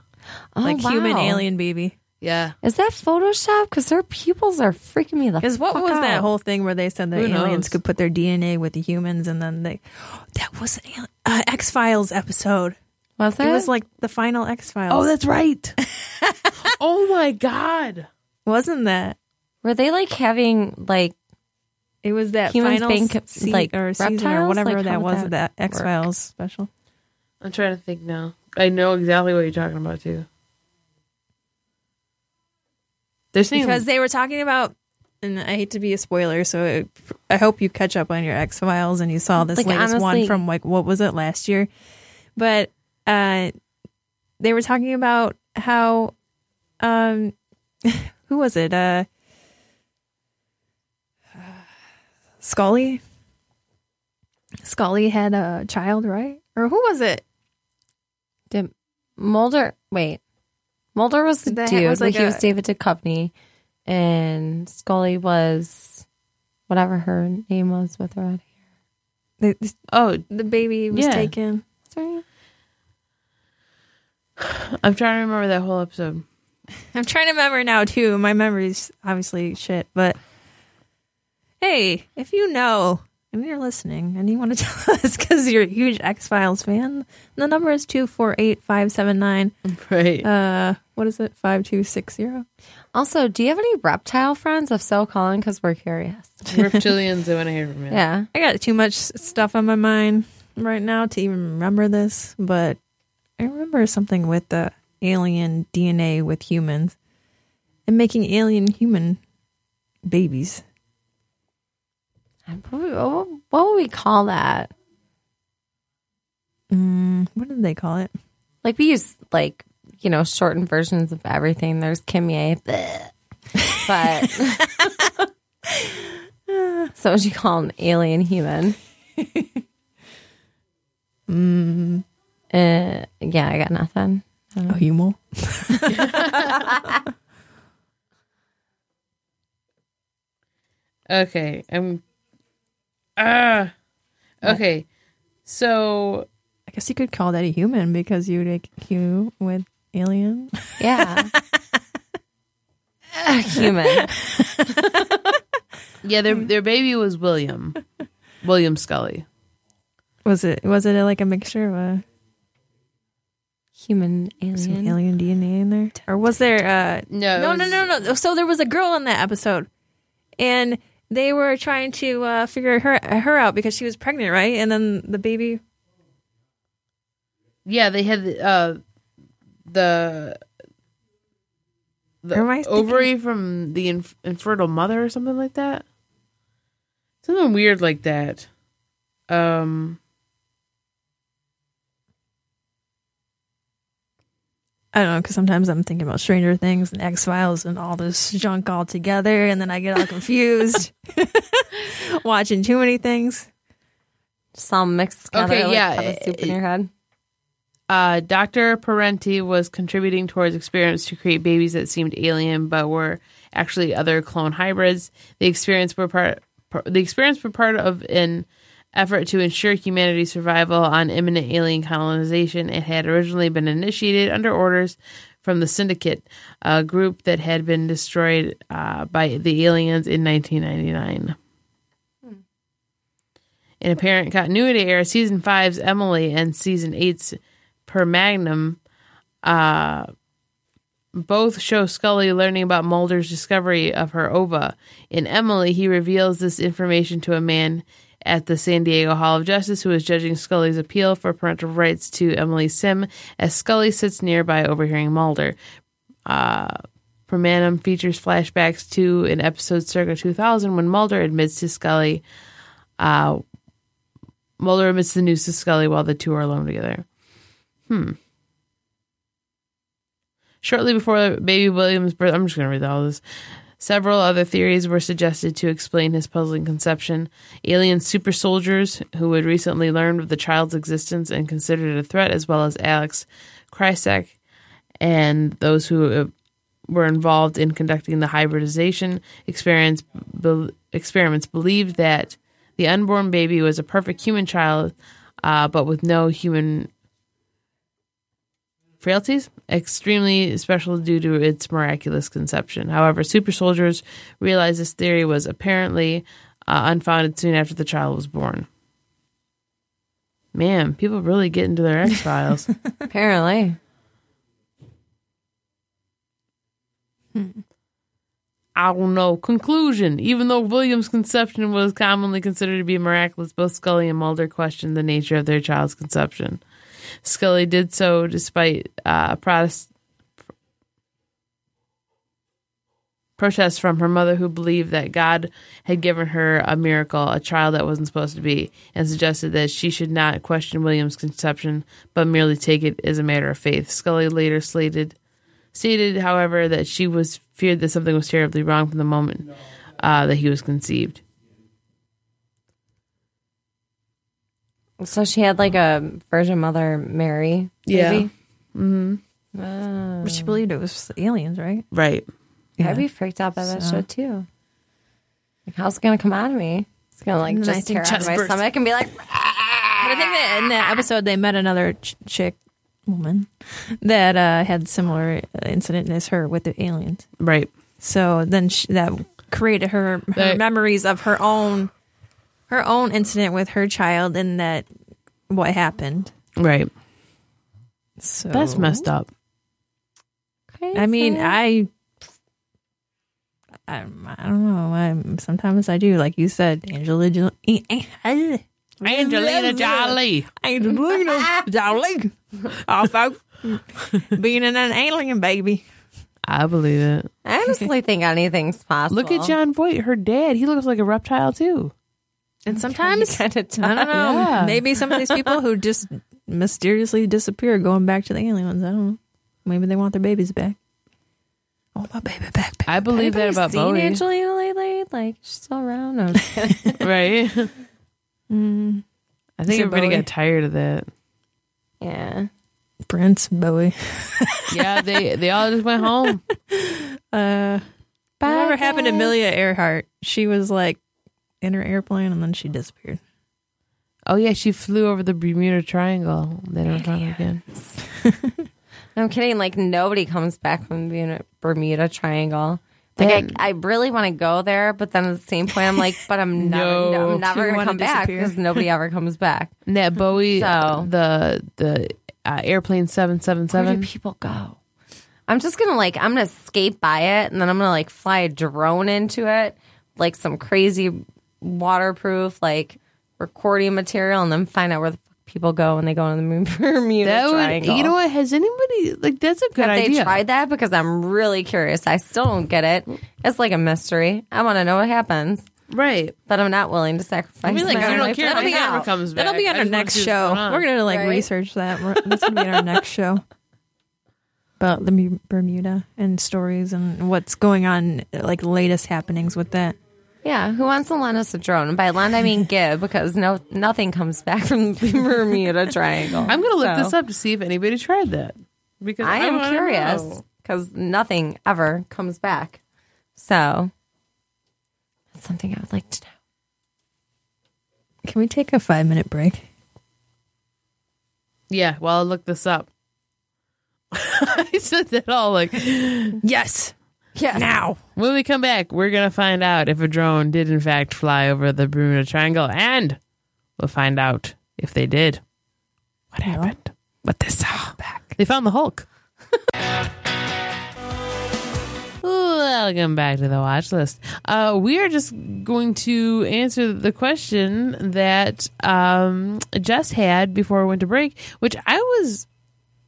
Oh, like human wow. alien baby. yeah. Is that Photoshop? Because her pupils are freaking me the. Because what fuck was that whole thing where they said that Who aliens knows? could put their DNA with the humans, and then they that was an alien, uh, X Files episode. Was it? It was like the final X Files. Oh, that's right. oh my god. wasn't that? Were they like having like? It was that Humans final being, se- like, or season or reptiles? whatever Like, that was that that X Files special. I'm trying to think now. I know exactly what you're talking about too. They're saying because they were talking about and I hate to be a spoiler, so it, I hope you catch up on your X Files and you saw this Like, latest one from like what was it last year? But uh, they were talking about how um, who was it? Uh, Scully. Scully had a child, right? Or who was it? Did Mulder? Wait, Mulder was the That dude. was like he was David Duchovny, and Scully was whatever her name was with her. The, the, oh, the baby was Yeah. taken. Sorry. I'm trying to remember that whole episode. I'm trying to remember now too. My memory's obviously shit, but hey, if you know and you're listening and you want to tell us because you're a huge X Files fan, the number is two four eight five seven nine. Right. Uh, what is it? Five two six zero. Also, do you have any reptile friends? If so, call in because we're curious. Reptilians, I want to hear from you. Yeah. I got too much stuff on my mind right now to even remember this, but I remember something with the alien DNA with humans and making alien human babies. What would we- what call that? Mm, what did they call it? Like we use like you know shortened versions of everything. There's Kimye, but so would you call an alien human? Mm, Uh, yeah, I got nothing. A humo. Okay. I'm. Ah. Okay. So I guess you could call that a human because you would like you with alien. Yeah, human. yeah, their their baby was William, William Scully. Was it was it like a mixture of a Human some alien. alien DNA in there, or was there? Uh, No, no, no, no, no. So there was a girl in that episode, and they were trying to uh, figure her her out because she was pregnant, right? And then the baby. Yeah, they had uh the the Or am thinking- ovary from the inf- infertile mother or something like that. Something weird like that. Um. I don't know because sometimes I'm thinking about Stranger Things and X Files and all this junk all together, and then I get all confused watching too many things. Just all mixed together. Okay, like yeah, pot of soup in your head. Uh, Dr. Parenti was contributing towards experiments to create babies that seemed alien but were actually other clone hybrids. The experiments were part the experiments were part of an effort to ensure humanity's survival on imminent alien colonization. It had originally been initiated under orders from the Syndicate, a group that had been destroyed uh, by the aliens in 1999. In apparent continuity era, season five's Emily and season eight's Per Manum uh, both show Scully learning about Mulder's discovery of her ova. In Emily, he reveals this information to a man at the San Diego Hall of Justice who is judging Scully's appeal for parental rights to Emily Sim as Scully sits nearby overhearing Mulder. Uh, Per Manum features flashbacks to an episode circa 2000 when Mulder admits to Scully. Uh, Mulder admits the news to Scully while the two are alone together. Hmm. Shortly before baby William's birth, I'm just going to read all this. Several other theories were suggested to explain his puzzling conception. Alien super soldiers who had recently learned of the child's existence and considered it a threat, as well as Alex Krycek and those who uh, were involved in conducting the hybridization experience, be, experiments, believed that the unborn baby was a perfect human child, uh, but with no human frailties, extremely special due to its miraculous conception. However, super soldiers realized this theory was apparently uh, unfounded soon after the child was born. Man, people really get into their X Files. Apparently. I don't know. Conclusion. Even though William's conception was commonly considered to be miraculous, both Scully and Mulder questioned the nature of their child's conception. Scully did so despite uh, protest- protests from her mother, who believed that God had given her a miracle, a child that wasn't supposed to be, and suggested that she should not question William's conception, but merely take it as a matter of faith. Scully later slated, stated, however, that she was feared that something was terribly wrong from the moment uh, that he was conceived. So she had like a Virgin Mother Mary. Yeah. Baby? Mm-hmm. Ah. But she believed it was aliens, right? Right. I'd be freaked out by that So- shit too. Like, how's it gonna come out of me? It's gonna like And then I just tear out my burst. stomach and be like, But I think that in that ah! episode they met another ch- chick, woman, that uh, had similar uh, incident as her with the aliens. Right. So then she, that created her, her That- memories of her own her own incident with her child and that what happened. Right. So That's messed up. I mean, I, I, I don't know. I, sometimes I do, like you said, Angela. Jo- Angelina Jolie. Angelina Jolie. Also, being an alien baby. I believe it. I honestly think anything's possible. Look at Jon Voight, her dad. He looks like a reptile too. And sometimes kind of I don't know. Yeah. Maybe some of these people who just mysteriously disappear going back to the aliens. I don't know. Maybe they want their babies back. Oh, my baby back. baby. I believe that about seen Bowie. Angelina lately? Like she's still around. No, I'm just kidding. right? Mm, I think it everybody Bowie? got tired of that. yeah. Prince Bowie. Yeah, they they all just went home. Uh, whatever happened to Amelia Earhart? She was like in her airplane and then she disappeared. Oh yeah, she flew over the Bermuda Triangle. They never found her again. No, I'm kidding. Like nobody comes back from the Bermuda Triangle. Like Then- I, I really want to go there, but then at the same point, I'm like, but I'm never, No. no, I'm You never gonna wanna come back because nobody ever comes back. And that Bowie, So- the the uh, airplane seven seven Where do people go? I'm just gonna like, I'm gonna skate by it, and then I'm gonna like fly a drone into it, like some crazy waterproof like recording material, and then find out where the fuck people go when they go in the Bermuda That would, Triangle. you know what? Has anybody like that's a good Have idea? they tried that? Because I'm really curious. I still don't get it. It's like a mystery. I want to know what happens, right? but I'm not willing to sacrifice. Really my good. own You don't life care to if find he ever out. comes back. That'll be I on our just wanna next see what's show. going on. We're gonna like Right. research that. We're- That's gonna be on our next show about the Mu- Bermuda and stories and what's going on, like latest happenings with that. Yeah, who wants to lend us a drone? And by lend, I mean give, because no, nothing comes back from the Bermuda Triangle. I'm gonna look So, this up to see if anybody tried that because I am curious because nothing ever comes back. So that's something I would like to know. Can we take a five minute break? Yeah, well, I'll look this up. I said that all like Yes. Yes. Now. when we come back, we're gonna find out if a drone did in fact fly over the Bermuda Triangle, and we'll find out if they did. What happened? What they saw. Back. They found the Hulk. Welcome back to the watch list. Uh, we are just going to answer the question that um, Jess had before we went to break, which I was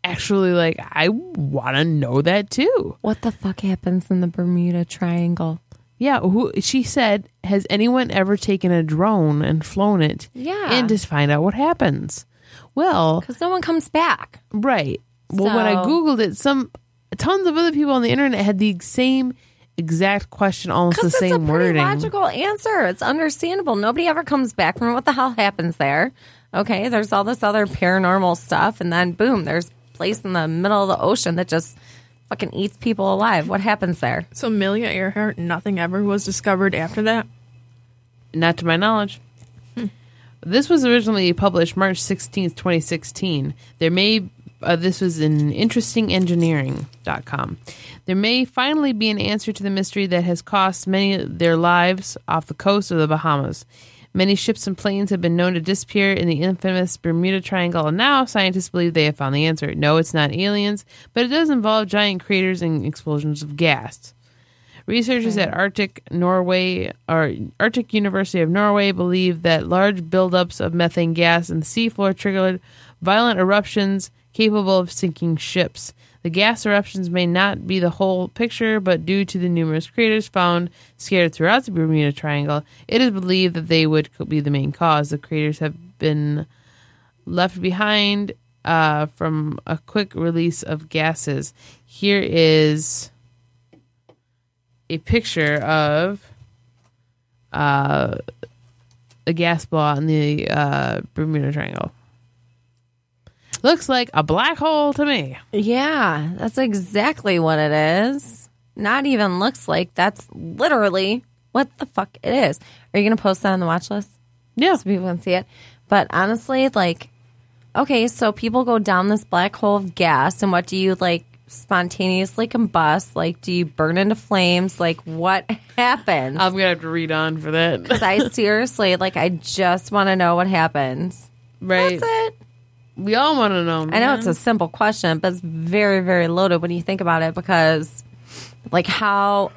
actually like, I want to know that too. What the fuck happens in the Bermuda Triangle? Yeah, who she said, has anyone ever taken a drone and flown it? Yeah. and just find out what happens. Well, Because no one comes back. right. Well, when I googled it, some tons of other people on the internet had the same exact question, almost the Because it's a same wording. logical answer. It's understandable. Nobody ever comes back from what the hell happens there. Okay, there's all this other paranormal stuff, and then boom, there's place in the middle of the ocean that just fucking eats people alive. What happens there? So Amelia Earhart, nothing ever was discovered after that. Not to my knowledge. This was originally published March 16th, 2016. There may uh, this was in interestingengineering.com. There may finally be an answer to the mystery that has cost many their lives off the coast of the Bahamas. Many ships and planes have been known to disappear in the infamous Bermuda Triangle, and now scientists believe they have found the answer. No, it's not aliens, but it does involve giant craters and explosions of gas. Researchers at Arctic Norway or Arctic University of Norway believe that large buildups of methane gas in the seafloor triggered violent eruptions capable of sinking ships. The gas eruptions may not be the whole picture, but due to the numerous craters found scattered throughout the Bermuda Triangle, it is believed that they would be the main cause. The craters have been left behind uh, from a quick release of gases. Here is a picture of uh, a gas ball in the uh, Bermuda Triangle. Looks like a black hole to me. Yeah, that's exactly what it is. Not even looks like. That's literally what the fuck it is. Are you going to post that on the watch list? Yeah. so people can see it. But honestly, like, okay, so people go down this black hole of gas, and what do you like spontaneously combust? Like, do you burn into flames? Like, what happens? I'm gonna have to read on for that. Because I seriously, like, I just want to know what happens. right. That's it. We all want to know. I know it's a simple question, but it's very, very loaded when you think about it because, like, how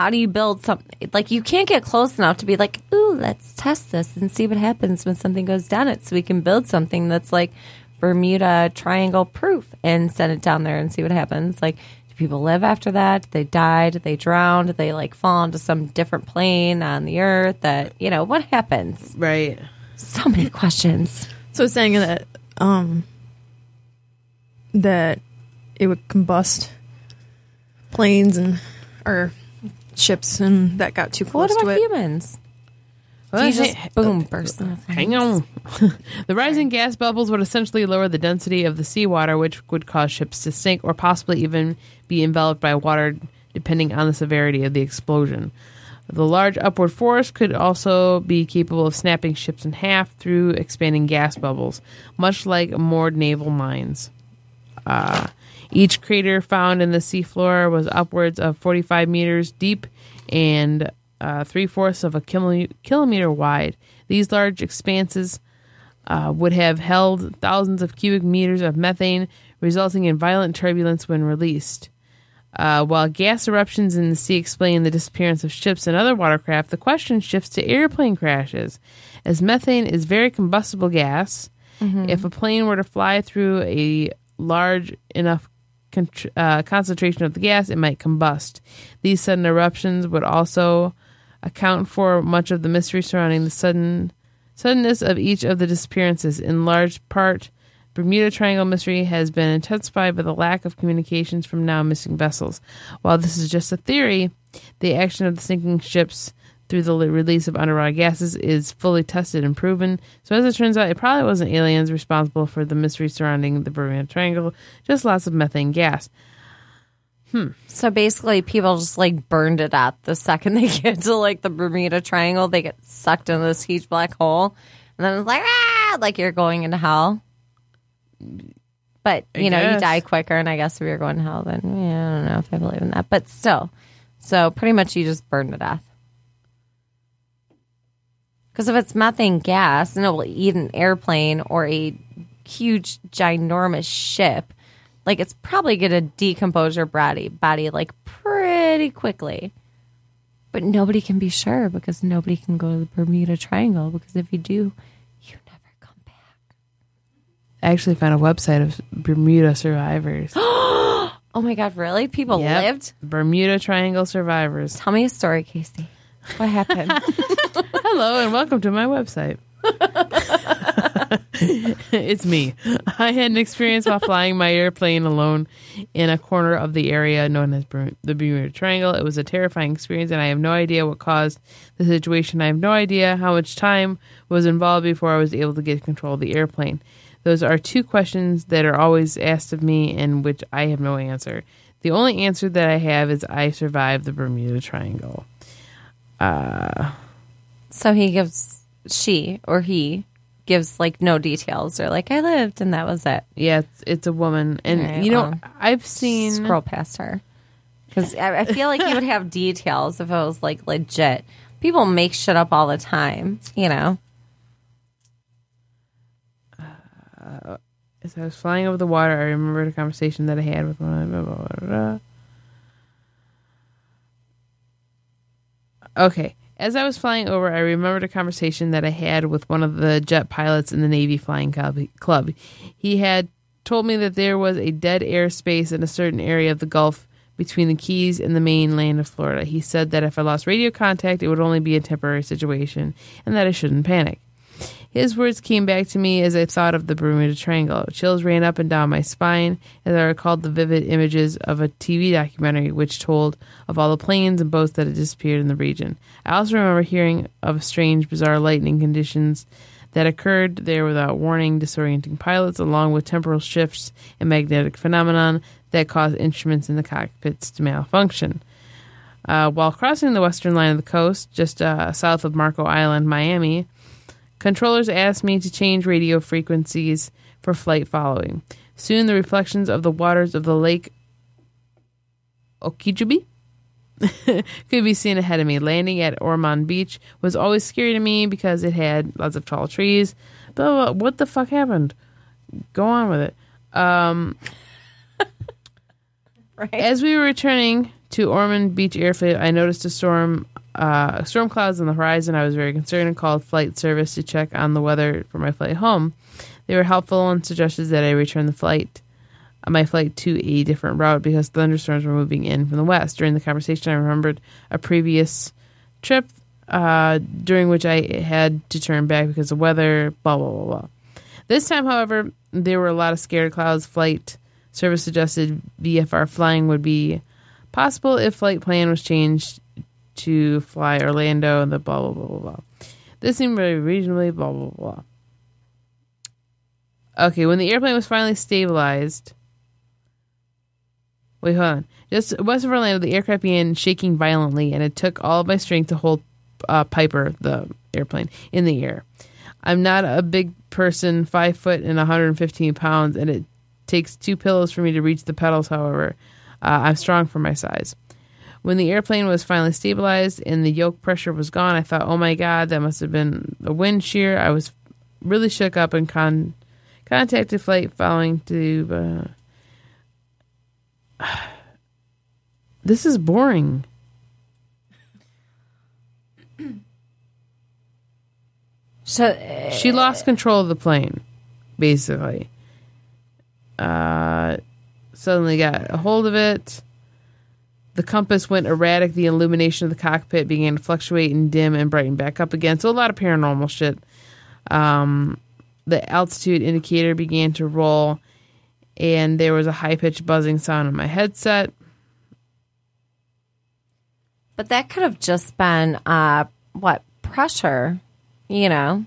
how do you build something? Like, you can't get close enough to be like, ooh, let's test this and see what happens when something goes down it, so we can build something that's like Bermuda Triangle proof and send it down there and see what happens. Like, do people live after that? They died? They drowned? They like fall into some different plane on the earth? That you know what happens? right. So many questions. So it's saying that um that it would combust planes and or ships and that got too What close to about it. humans? Well, Do hey- just boom burst into flames? Hang on. the rising gas bubbles would essentially lower the density of the seawater, which would cause ships to sink or possibly even be enveloped by water, depending on the severity of the explosion. The large upward force could also be capable of snapping ships in half through expanding gas bubbles, much like moored naval mines. Uh, each crater found in the seafloor was upwards of 45 meters deep and uh, three fourths of a kilo- kilometer wide. These large expanses uh, would have held thousands of cubic meters of methane, resulting in violent turbulence when released. Uh, while gas eruptions in the sea explain the disappearance of ships and other watercraft, the question shifts to airplane crashes. As methane is very combustible gas, if a plane were to fly through a large enough contr- uh, concentration of the gas, it might combust. These sudden eruptions would also account for much of the mystery surrounding the sudden suddenness of each of the disappearances. In large part, Bermuda Triangle mystery has been intensified by the lack of communications from now missing vessels. While this is just a theory, the action of the sinking ships through the release of underwater gases is fully tested and proven. So, as it turns out, it probably wasn't aliens responsible for the mystery surrounding the Bermuda Triangle, just lots of methane gas. Hmm. So basically, people just like burned it up the second they get to like the Bermuda Triangle. They get sucked into this huge black hole, and then it's like ah, like you're going into hell. But I you know, you die quicker, and I guess if you're going to hell, then yeah, I don't know if I believe in that. But still, so pretty much you just burn to death. Because if it's methane gas and it will eat an airplane or a huge, ginormous ship, like it's probably going to decompose your body, body like pretty quickly. But nobody can be sure because nobody can go to the Bermuda Triangle because if you do, you never come back. I actually found a website of Bermuda survivors. Oh my God, really? People Yep. lived? Bermuda Triangle survivors. Tell me a story, Casey. What happened? Hello and welcome to my website. it's me. I had an experience while flying my airplane alone in a corner of the area known as the Bermuda Triangle. It was a terrifying experience, and I have no idea what caused the situation. I have no idea how much time was involved before I was able to get control of the airplane. Those are two questions that are always asked of me, and which I have no answer. The only answer that I have is I survived the Bermuda Triangle. Uh, so he gives, she or he gives like no details. They're like, I lived and that was it. Yeah, it's, it's a woman, and Alright, you know well, I've seen. Scroll past her. Because I, I feel like he would have details if it was like legit. People make shit up all the time, you know? Uh, as I was flying over the water, I remembered a conversation that I had with one. Blah, blah. Okay. As I was flying over, I remembered a conversation that I had with one of the jet pilots in the Navy Flying. Club. He had told me that there was a dead airspace in a certain area of the Gulf between the Keys and the mainland of Florida. He said that if I lost radio contact, it would only be a temporary situation and that I shouldn't panic. His words came back to me as I thought of the Bermuda Triangle. Chills ran up and down my spine as I recalled the vivid images of a TV documentary which told of all the planes and boats that had disappeared in the region. I also remember hearing of strange, bizarre lightning conditions that occurred there without warning, disorienting pilots, along with temporal shifts and magnetic phenomenon that caused instruments in the cockpits to malfunction. Uh, while crossing the western line of the coast, just uh, south of Marco Island, Miami, Controllers asked me to change radio frequencies for flight following. Soon, the reflections of the waters of the lake Okeechobee could be seen ahead of me. Landing at Ormond Beach was always scary to me because it had lots of tall trees. But what the fuck happened? Go on with it. Um, Right. As we were returning to Ormond Beach Airfield, I noticed a storm, uh, storm clouds on the horizon. I was very concerned and called flight service to check on the weather for my flight home. They were helpful and suggested that I return the flight, uh, my flight to a different route because thunderstorms were moving in from the west. During the conversation, I remembered a previous trip uh, during which I had to turn back because of weather. Blah blah blah blah. This time, however, there were a lot of scared clouds. Flight service suggested VFR flying would be possible if flight plan was changed to fly Orlando and the blah blah blah blah blah. This seemed very reasonably blah blah blah. Okay, when the airplane was finally stabilized. Wait, hold on. Just west of Orlando, the aircraft began shaking violently, and it took all of my strength to hold uh, Piper, the airplane, in the air. I'm not a big person, five foot and 115 pounds, and it takes two pillows for me to reach the pedals. However, uh, I'm strong for my size. When the airplane was finally stabilized and the yoke pressure was gone, I thought, "Oh my God, that must have been a wind shear." I was really shook up and con- contacted flight following to. Uh... this is boring. So, uh, She lost control of the plane, basically. Uh, suddenly got a hold of it. The compass went erratic. The illumination of the cockpit began to fluctuate and dim and brighten back up again. So a lot of paranormal shit. Um, the altitude indicator began to roll, and there was a high pitched buzzing sound in my headset. but that could have just been, uh, what, pressure, you know,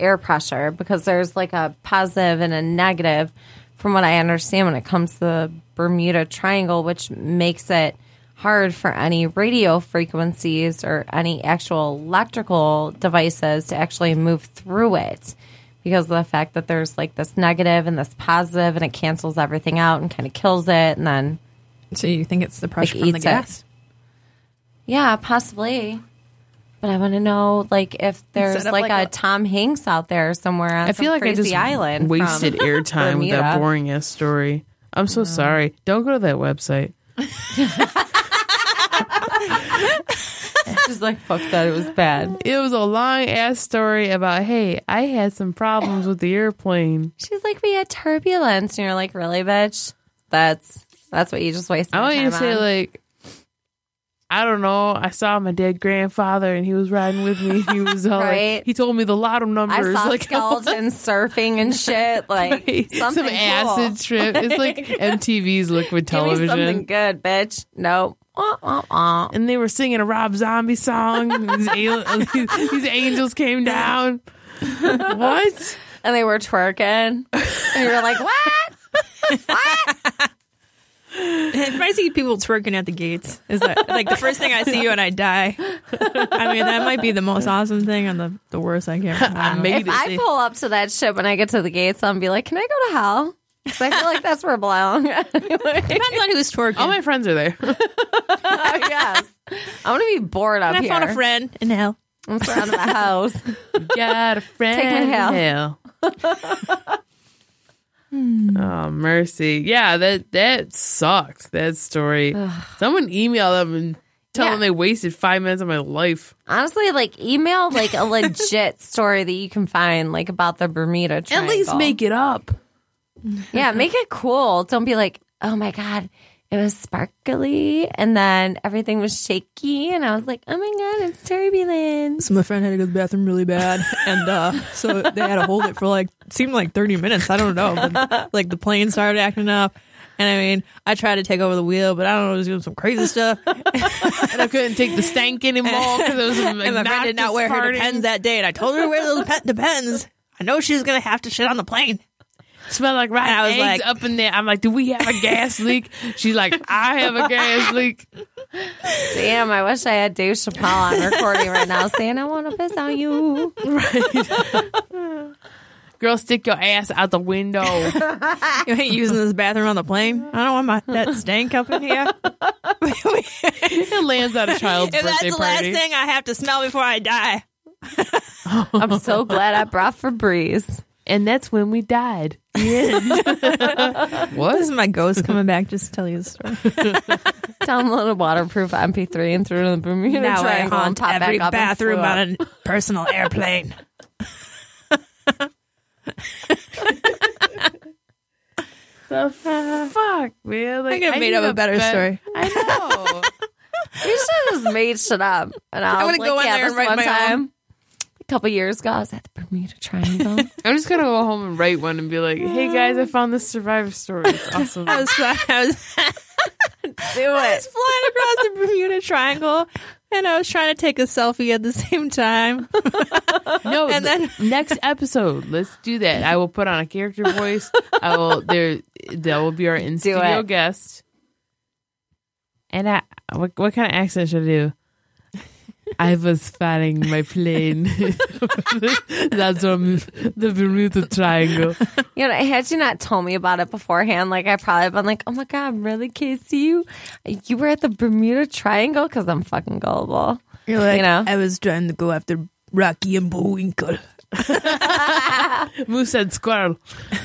air pressure, because there's like a positive and a negative from what I understand, when it comes to the Bermuda Triangle, which makes it hard for any radio frequencies or any actual electrical devices to actually move through it because of the fact that there's like this negative and this positive and it cancels everything out and kind of kills it and then So you think it's the pressure Like, from the eats it. gas? yeah possibly but i want to know like if there's Instead of, like, like, a a- tom hanks out there somewhere on I feel some like I crazy just island wasted from airtime with that Bermuda. boring ass story. I'm so sorry. Don't go to that website. She's like, fuck that, it was bad. It was a long ass story about hey, I had some problems with the airplane. She's like, we had turbulence. And you're like, really, bitch? That's that's what you just wasted I your want you to time say on. like I don't know. I saw my dead grandfather and he was riding with me. He was all Right. like, he told me the lotto I numbers. saw like skeletons surfing and shit. Like Right. something some acid cool. trip. It's like MTV's Liquid Give me something good, bitch. Nope. Wah, wah, wah. And they were singing a Rob Zombie song. these, al- these angels came down. what? And they were twerking. And you were like, what? what? If I see people twerking at the gates, is that like the first thing I see when I die? I mean, that might be the most awesome thing and the, the worst I can. I don't know. If I pull up to that ship when I get to the gates, I'll be like, can I go to hell? 'Cause I feel like that's where I belong. anyway. Depends on who's twerking. All my friends are there. Oh, yes. I want to be bored up and I here. found a friend in hell. I'm surrounded by house. Got a friend. Take me to hell. in hell. oh mercy! Yeah, that that sucked. That story. Someone email them and tell Yeah. them they wasted five minutes of my life. Honestly, like email like a legit story that you can find like about the Bermuda Triangle. At least make it up. yeah, make it cool. Don't be like, oh my god, it was sparkly, and then everything was shaky, and I was like, oh my god, it's turbulence. So my friend had to go to the bathroom really bad, and uh, so they had to hold it for like seemed like thirty minutes. I don't know, but like the plane started acting up, and I mean, I tried to take over the wheel, but I don't know, it was doing some crazy stuff. And I couldn't take the stank anymore because it was and my friend did not wear her farting. depends that day, and I told her to wear those pe- depends. I know she was gonna have to shit on the plane. Smell like rotten And I was eggs like- up in there. I'm like, do we have a gas leak? She's like, I have a gas leak. Damn, I wish I had Dave Chappelle on recording right now saying I want to piss on you. Right. Girl, stick your ass out the window. You ain't using this bathroom on the plane. I don't want my that stank up in here. it lands at a child's If that's birthday the last thing I have to smell before I die. I'm so glad I brought Febreze. And that's when we died. This what? is my ghost coming back just to tell you the story. Download a waterproof MP3 and threw it in the Bermuda now I Triangle and haunt every back up and bathroom up. on a personal airplane. The fuck, man? Like, I could have made need up a better bet- story. I know. You should have just made shit up. And I I'm was gonna like, go in yeah, there and this write one my time, own. A couple years ago, I was at the Bermuda Triangle. I'm just gonna go home and write one and be like, "Hey guys, I found this Survivor story. It's awesome." I was, I was, Do I was flying across the Bermuda Triangle and I was trying to take a selfie at the same time. No, And then next episode, let's do that. I will put on a character voice. I will there. That will be our in studio guest. And I, what what kind of accent should I do? I was flying my plane. That's from the Bermuda Triangle. You know, had you not told me about it beforehand, like I probably been like, "Oh my god, really, Casey? You you were at the Bermuda Triangle?" Because I'm fucking gullible. You're like, You know? I was trying to go after Rocky and Bullwinkle. Moose and squirrel.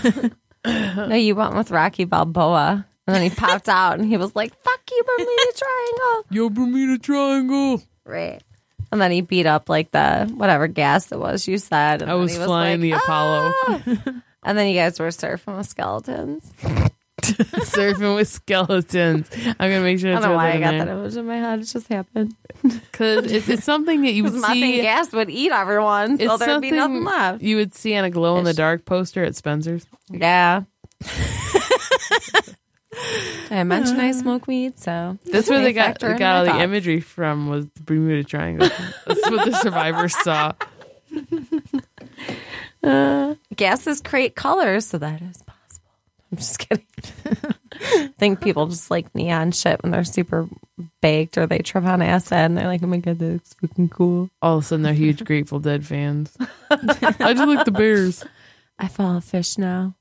No, you went with Rocky Balboa, and then he popped out and he was like, "Fuck you, Bermuda Triangle!" Yo, Bermuda Triangle. Right. And then he beat up like the whatever gas it was you said. And I was he flying the like, Apollo, "Ah!" And then you guys were surfing with skeletons. surfing with skeletons. I'm gonna make sure. I don't know why I got there. that image in my head. It just happened. Because it's, it's something that you would see. gas would eat everyone, so there'd be nothing left. you would see on a glow in the dark poster at Spencer's. Yeah. I mention I uh. smoke weed? So That's where they got factor they in got all the imagery from was the Bermuda Triangle. That's what the survivors saw. Uh, gases create colors, so that is possible. I'm just kidding. I think people just like neon shit when they're super baked or they trip on acid and they're like, oh my god, that looks fucking cool. All of a sudden, they're huge Grateful Dead fans. I just like the Bears. I follow Phish now.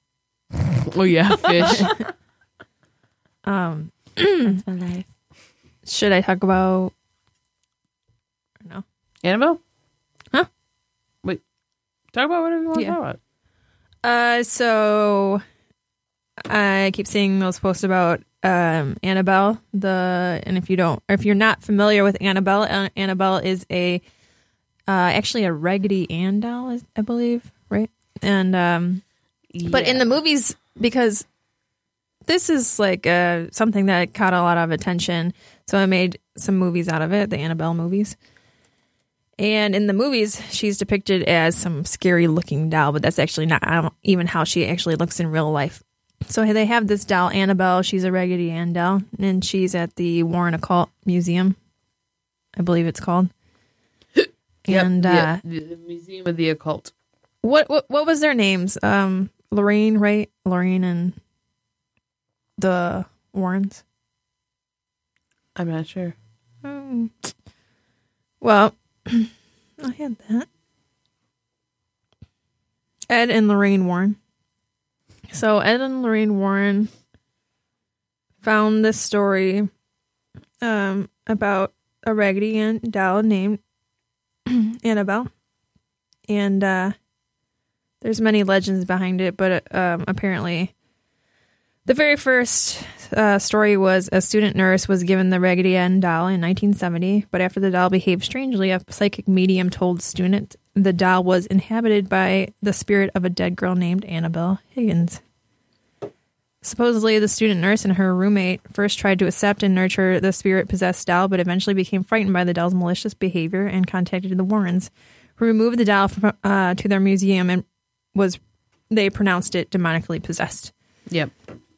Oh yeah, Phish. Um, That's my life. should I talk about? No. Annabelle. Huh? Wait. Talk about whatever you want Yeah. to talk about. Uh, so I keep seeing those posts about um Annabelle. The and if you don't, or if you're not familiar with Annabelle, uh, Annabelle is a uh actually a Raggedy Ann doll, is- I believe, right? And um, but in the movies because this is like uh something that caught a lot of attention, so I made some movies out of it, the Annabelle movies. And in the movies, she's depicted as some scary looking doll, but that's actually not even how she actually looks in real life. So they have this doll, Annabelle. She's a Raggedy Ann doll, and she's at the Warren Occult Museum, I believe it's called. Yep, And uh, the, the Museum of the Occult. what what what was their names? Um, Lorraine, right? Lorraine and the Warrens. I'm not sure. Hmm. Well, I had that. Ed and Lorraine Warren. So Ed and Lorraine Warren found this story um, about a Raggedy Ann doll named Annabelle, and uh, there's many legends behind it, but um, apparently, the very first uh, story was a student nurse was given the Raggedy Ann doll in 1970, but after the doll behaved strangely, a psychic medium told student the doll was inhabited by the spirit of a dead girl named Annabelle Higgins. Supposedly, the student nurse and her roommate first tried to accept and nurture the spirit possessed doll, but eventually became frightened by the doll's malicious behavior and contacted the Warrens, who removed the doll from, uh, to their museum and was they pronounced it demonically possessed. Yep.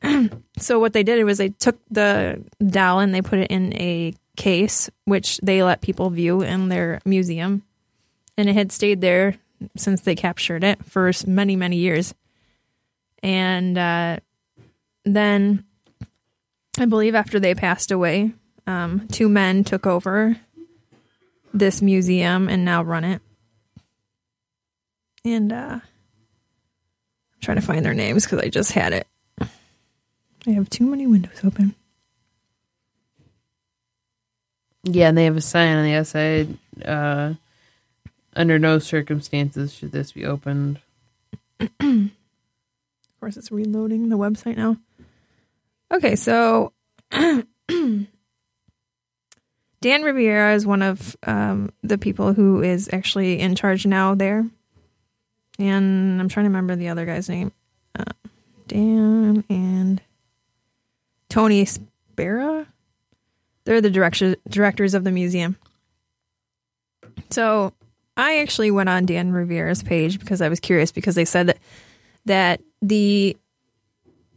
So what they did was they took the doll and they put it in a case, which they let people view in their museum, and it had stayed there since they captured it for many many years. And uh, then, I believe after they passed away, um, two men took over this museum and now run it. And uh, I'm trying to find their names because I just had it. I have too many windows open. Yeah, and they have a sign on the outside. Uh, under no circumstances should this be opened. Of course, it's reloading the website now. Okay, so Dan Rivera is one of um, the people who is actually in charge now there. And I'm trying to remember the other guy's name. Uh, Dan and Tony Spera. They're the director, directors of the museum. So I actually went on Dan Rivera's page because I was curious because they said that that the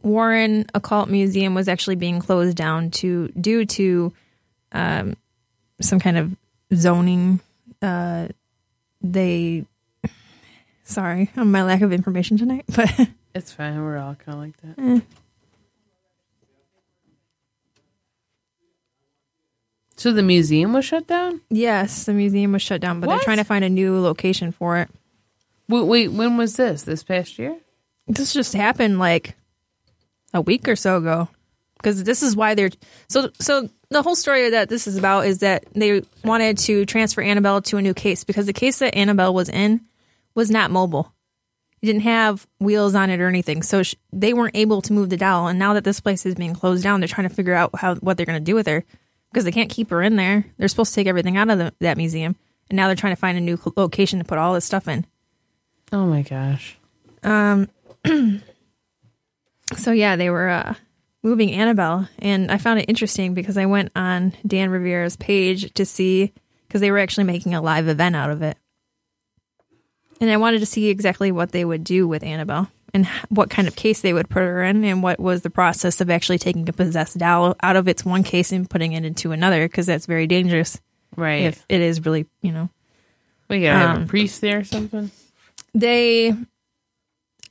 Warren Occult Museum was actually being closed down to due to um, some kind of zoning. Uh, they, sorry, on my lack of information tonight, but It's fine. We're all kind of like that. Eh. So the museum was shut down. yes, the museum was shut down. But What? they're trying to find a new location for it. Wait, wait, when was this? This past year? This just happened like a week or so ago. Because this is why they're so so the whole story that this is about is that they wanted to transfer Annabelle to a new case because the case that Annabelle was in was not mobile. It didn't have wheels on it or anything, so sh- they weren't able to move the doll. And now that this place is being closed down, they're trying to figure out how what they're going to do with her because they can't keep her in there. They're supposed to take everything out of the, that museum, and now they're trying to find a new location to put all this stuff in. Oh my gosh. Um, so yeah, they were uh, moving Annabelle, and I found it interesting because I went on Dan Rivera's page to see because they were actually making a live event out of it, and I wanted to see exactly what they would do with Annabelle and what kind of case they would put her in, and what was the process of actually taking a possessed doll out of its one case and putting it into another because that's very dangerous Right. if it is really you know we gotta have um, a priest there or something. they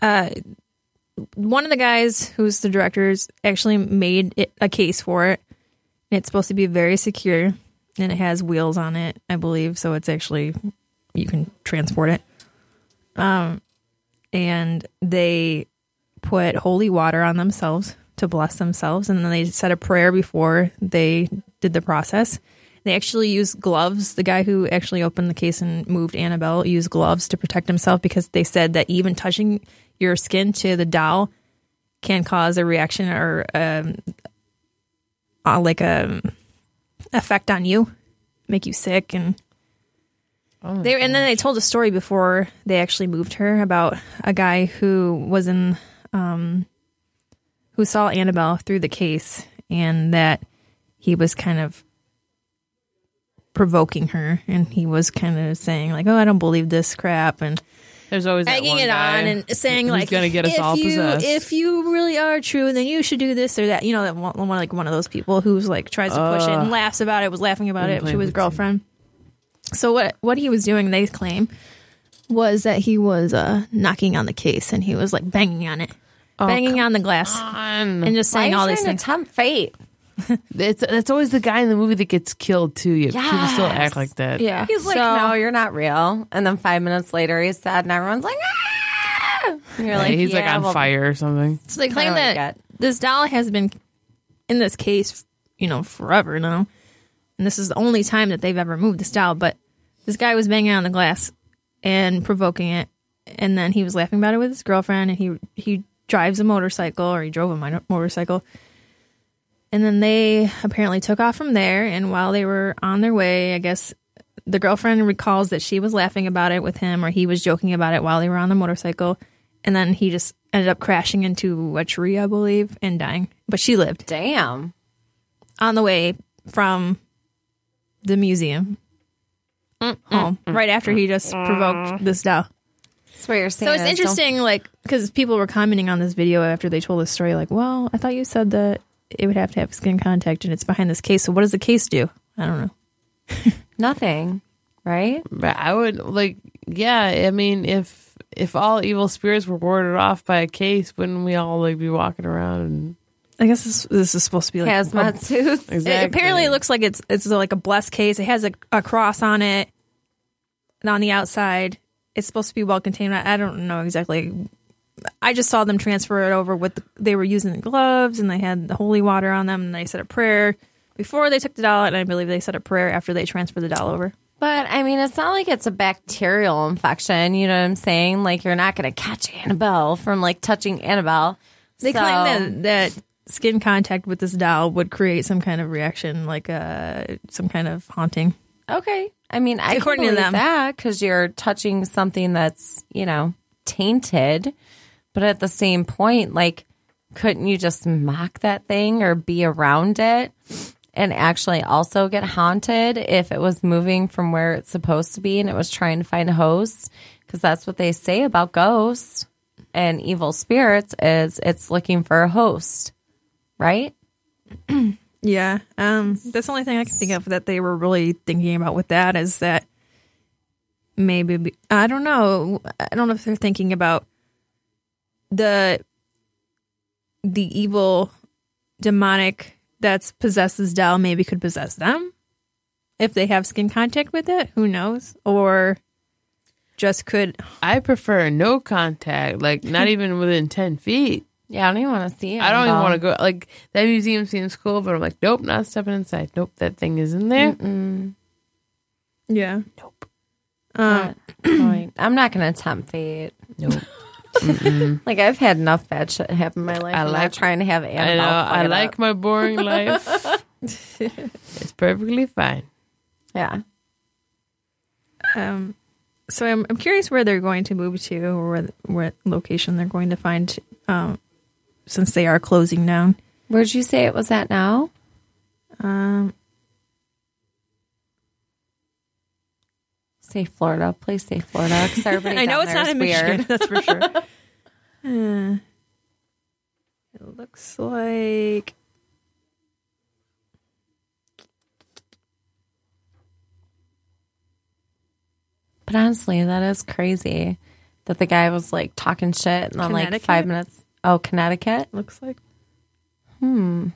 uh one of the guys who's the directors actually made it a case for it. And it's supposed to be very secure, and it has wheels on it, I believe. So it's actually you can transport it. Um, and they put holy water on themselves to bless themselves, and then they said a prayer before they did the process. They actually used gloves. The guy who actually opened the case and moved Annabelle used gloves to protect himself because they said that even touching your skin to the doll can cause a reaction or um, uh, like a effect on you, make you sick, and they and then they told a story before they actually moved her about a guy who was in um, who saw Annabelle through the case and that he was kind of provoking her and he was kind of saying like oh i don't believe this crap and There's always egging it on and saying like gonna get us if all you, possessed. if you really are true then you should do this or that. You know that one, like one of those people who's like tries to push it and laughs about it was laughing about it. Was with girlfriend so what what he was doing they claim was that he was uh knocking on the case and he was like banging on it banging on the glass on. and just saying are you all these trying things to tempt fate? It's that's always the guy in the movie that gets killed too. You people still Yes. act like that. yeah He's like, So- no, you're not real. And then five minutes later, he's sad, and everyone's like, ah! And you're like, he's like on well, fire or something. So they claim Kinda like that that. this doll has been in this case, you know, forever now. And this is the only time that they've ever moved the doll. But this guy was banging on the glass and provoking it. And then he was laughing about it with his girlfriend. And he he drives a motorcycle, or he drove a motorcycle. And then they apparently took off from there. And while they were on their way, I guess the girlfriend recalls that she was laughing about it with him, or he was joking about it while they were on the motorcycle. And then he just ended up crashing into a tree, I believe, and dying. But she lived Damn. on the way from the museum home oh, right after he just provoked this doll. That's what you're saying. So it's is interesting, like, because people were commenting on this video after they told this story, like, well, I thought you said that it would have to have skin contact and it's behind this case. So what does the case do? I don't know. Nothing, right? But I would like, yeah. I mean, if if all evil spirits were warded off by a case, wouldn't we all like be walking around? And, I guess this, this is supposed to be like Hazmat suits. exactly. It, apparently, it looks like it's it's like a blessed case. It has a, a cross on it, and on the outside, it's supposed to be well contained. I, I don't know exactly. I just saw them transfer it over with. The, they were using the gloves, and they had the holy water on them, and they said a prayer before they took the doll, and I believe they said a prayer after they transferred the doll over. But I mean, it's not like it's a bacterial infection. You know what I'm saying? Like you're not going to catch Annabelle from like touching Annabelle. They So- claim that that skin contact with this doll would create some kind of reaction, like uh, some kind of haunting. Okay. I mean, I According can believe them. that because you're touching something that's, you know, tainted. But at the same point, like, couldn't you just mock that thing or be around it and actually also get haunted if it was moving from where it's supposed to be and it was trying to find a host? Because that's what they say about ghosts and evil spirits is it's looking for a host, right? Yeah. Um that's the only thing I can think of that they were really thinking about with that is that maybe be- I don't know. I don't know if they're thinking about the the evil demonic that possesses Dell maybe could possess them if they have skin contact with it, who knows? Or just could I prefer no contact, like not even within ten feet. Yeah, I don't even want to see it. I don't even want to go. Like that museum seems cool, but I'm like, nope, not stepping inside. Nope, that thing is in there. Yeah. Nope, Um Point. I'm not going to tempt fate. nope. Like I've had enough bad shit happen in my life. I I'm like- not trying to have I know. I like up. my boring life. it's perfectly fine. Yeah. Um, so I'm I'm curious where they're going to move to, or where what location they're going to find, um, since they are closing down. Where'd you say it was at now? Um, Say Florida. Please say Florida. Because everybody I know it's not in weird. Michigan, that's for sure. Uh, it looks like But honestly, that is crazy that the guy was like talking shit and then like five minutes. Oh, Connecticut. Looks like. Hmm.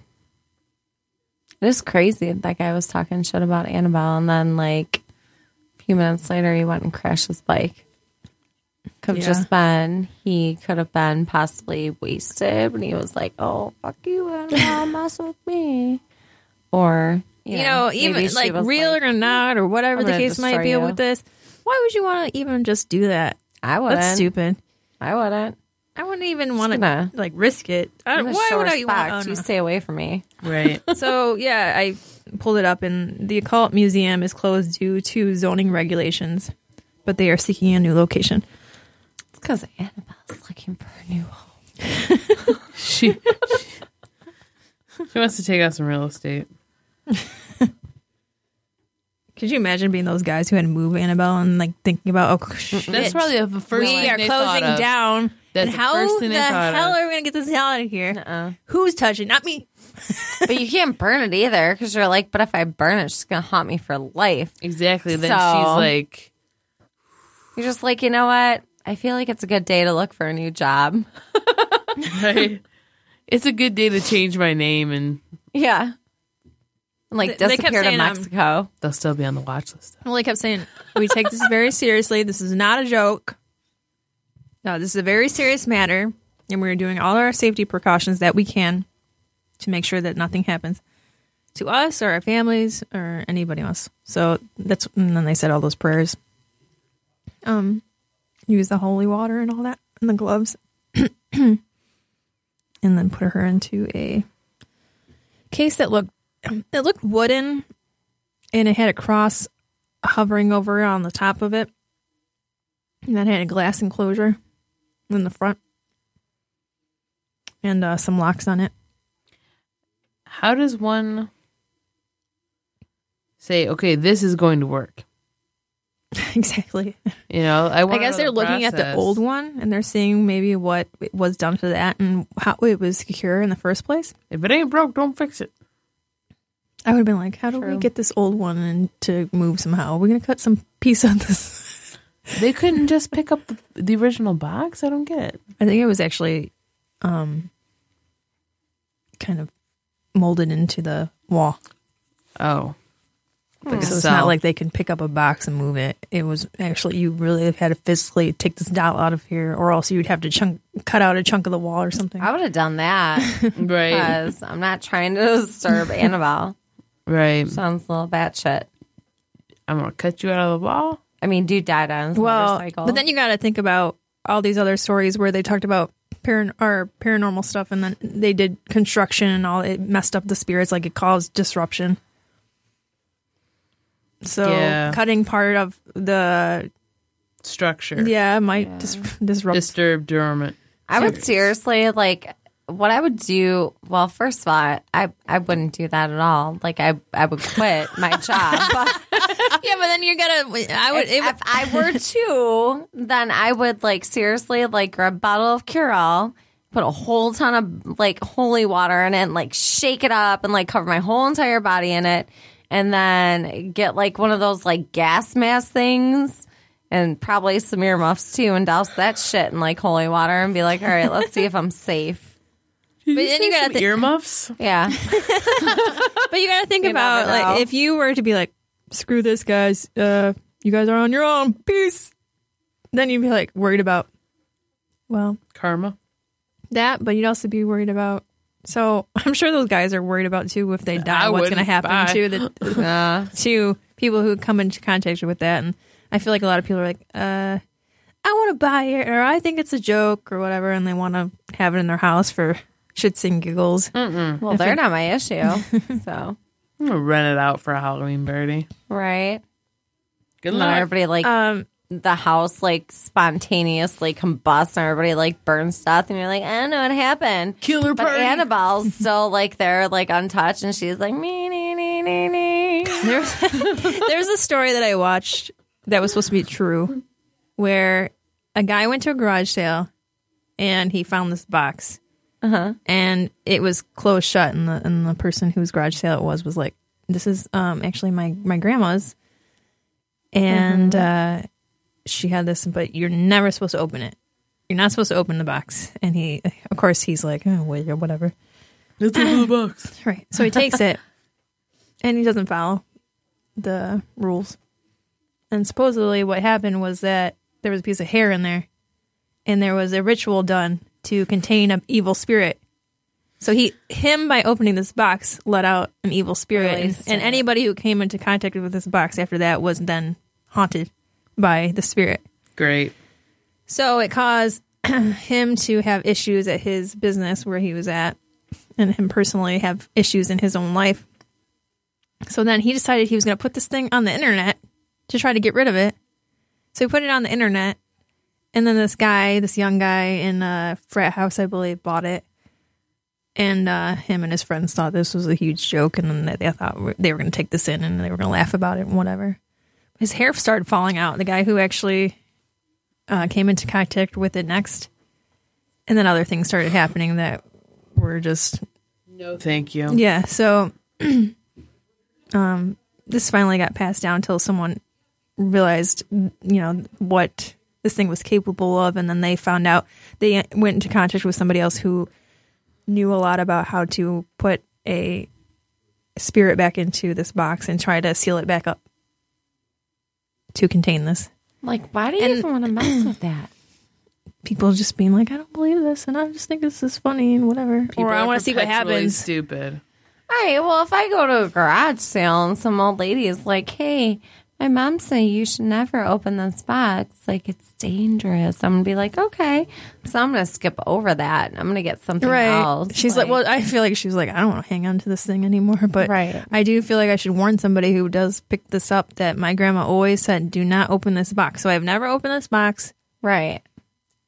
It is crazy. That guy was talking shit about Annabelle, and then like a few minutes later, he went and crashed his bike. Could have Yeah. just been he could have been possibly wasted, but he was like, "Oh fuck you, Annabelle, mess with me," or you, You know, maybe even like real like, or not, or whatever the case might be you. with this. Why would you want to even just do that? I wouldn't. That's stupid. I wouldn't. I wouldn't even want to gonna- like risk it. I don't, why would I respect. want? Oh, you Oh, stay away from me. Right. so yeah, I pulled it up, and the occult museum is closed due to zoning regulations, but they are seeking a new location. It's because Annabelle's looking for a new home. she she wants to take out some real estate. Could you imagine being those guys who had to move Annabelle and like thinking about oh shit, That's probably the first we thing are they thought closing of. down. That's and the how first thing the they thought hell of. are we gonna get this hell out of here? Uh, Who's touching? Not me. but you can't burn it either because you're like, but if I burn it, it's gonna haunt me for life. Exactly. Then So- she's like, You're just like, you know what? I feel like it's a good day to look for a new job. right? It's a good day to change my name, and Yeah. And like They- they kept disappear to saying, um, Mexico. they'll still be on the watch list. Well, they kept saying we take this very seriously. This is not a joke. No, this is a very serious matter, and we're doing all our safety precautions that we can to make sure that nothing happens to us or our families or anybody else. So that's and then they said all those prayers. Um, use the holy water and all that and the gloves, and then put her into a case that looked it looked wooden and it had a cross hovering over on the top of it. And that had a glass enclosure in the front. And uh, some locks on it. How does one say, okay, this is going to work? exactly. You know, I, I guess they're the looking at the old one and they're seeing maybe what was done to that and how it was secure in the first place. If it ain't broke, don't fix it. I would have been like, how do we get this old one and to move somehow? We're going to cut some piece of this. They couldn't just pick up the, the original box. I don't get it. I think it was actually um, kind of molded into the wall. Oh, like so it's not like they can pick up a box and move it. It was actually you really had to physically take this doll out of here, or else you'd have to chunk cut out a chunk of the wall or something. I would have done that right, because I'm not trying to disturb Annabelle. right. Sounds a little batshit. I'm gonna cut you out of the wall. I mean, dude died on his well, motorcycle. but then you got to think about all these other stories where they talked about paran- or paranormal stuff, and then they did construction and all. It messed up the spirits, like it caused disruption. So Yeah. cutting part of the Structure. yeah might dis- disrupt. Disturbed dormant. I would seriously like what I would do. Well, first of all, I I wouldn't do that at all. Like I I would quit my job. Yeah, but then you're gonna. I would. if, if I were to, then I would like seriously like grab a bottle of Curel, put a whole ton of like holy water in it, and like shake it up and like cover my whole entire body in it, and then get like one of those like gas mask things. And probably some earmuffs too, and douse that shit in like holy water, and be like, "All right, let's see if I'm safe." But then you gotta some earmuffs. Yeah, But you got to think You about like if you were to be like, screw this, guys. Uh, you guys are on your own. Peace. Then you'd be like worried about, well, Karma. that, but you'd also be worried about. So I'm sure those guys are worried about too if they die, I what's going to happen Bye. to the uh, to people who come into contact with that. And I feel like a lot of people are like, uh, I want to buy it, or I think it's a joke, or whatever, and they want to have it in their house for shits and giggles. well, they're not my issue. So I'm gonna rent it out for a Halloween party. right, Good and then luck. everybody like Um, the house like spontaneously combusts and everybody like burns stuff and you're like, I don't know what happened. Killer But party. Annabelle's still like there, like untouched, and she's like me nee nee nee nee. There's there's a story that I watched that was supposed to be true, where a guy went to a garage sale and he found this box, Uh-huh. and it was closed shut, and the and the person whose garage sale it was was like, "This is um actually my my grandma's," and uh, she had this, but you're never supposed to open it. you're not supposed to open the box. And he, of course, he's like, oh, wait, whatever. Let's open the box. Right. So he takes it and he doesn't follow the rules. And supposedly what happened was that there was a piece of hair in there and there was a ritual done to contain an evil spirit. So he him by opening this box let out an evil spirit and, and anybody who came into contact with this box after that was then haunted by the spirit. Great. So it caused him to have issues at his business where he was at, and him personally have issues in his own life. So then he decided he was going to put this thing on the internet to try to get rid of it. So he put it on the internet, and then this guy, this young guy in a frat house, I believe, bought it. And uh, him and his friends thought this was a huge joke, and then they, they thought they were going to take this in and they were going to laugh about it and whatever. His hair started falling out. The guy who actually uh, came into contact with it next, and then other things started happening that were just No, thank you. yeah. So, um, this finally got passed down until someone realized, you know, what this thing was capable of, and then they found out they went into contact with somebody else who knew a lot about how to put a spirit back into this box and try to seal it back up to contain this. Like, why do you And- even want to mess with that? people just being like, I don't believe this, and I just think this is funny and whatever. People or I are want to see what happens. Stupid. All right. Well, if I go to a garage sale and some old lady is like, "Hey, my mom said you should never open this box. Like it's dangerous." I'm gonna be like, "Okay." So I'm gonna skip over that. I'm gonna get something Right. else. She's like, well, I feel like she's like, I don't want to hang on to this thing anymore. But Right. I do feel like I should warn somebody who does pick this up that my grandma always said, do not open this box. So I've never opened this box. right.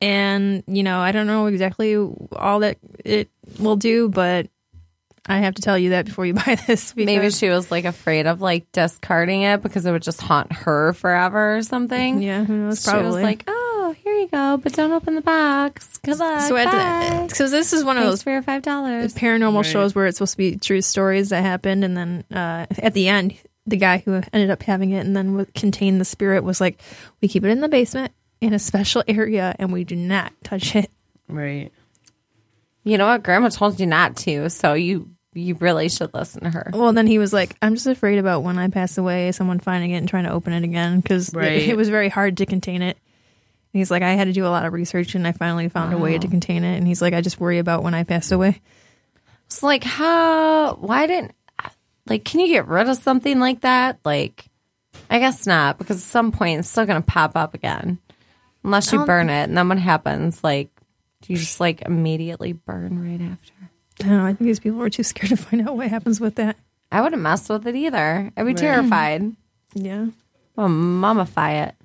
And, you know, I don't know exactly all that it will do, but I have to tell you that before you buy this. Maybe she was like afraid of like discarding it because it would just haunt her forever or something. yeah, who knows? She Probably. was like, "Oh, here you go, but don't open the box. Good luck. so, Bye. at the, so this is one of Thanks those for your five dollars." paranormal Right. shows where it's supposed to be true stories that happened, and then uh, at the end, the guy who ended up having it and then would contain the spirit was like, "We keep it in the basement in a special area, and we do not touch it." Right. You know what? Grandma told you not to, so you you really should listen to her. Well, then he was like, "I'm just afraid about when I pass away, someone finding it and trying to open it again because Right. it, it was very hard to contain it." And he's like, "I had to do a lot of research, and I finally found a way to contain it." And he's like, "I just worry about when I pass away." It's like how? Why didn't? Like, can you get rid of something like that? Like, I guess not, because at some point it's still gonna pop up again, unless you um, burn it. And then what happens? Like, do you just like immediately burn right after? I don't know. I think these people were too scared to find out what happens with that. I wouldn't mess with it either. I'd be terrified. Yeah. Well, mummify it.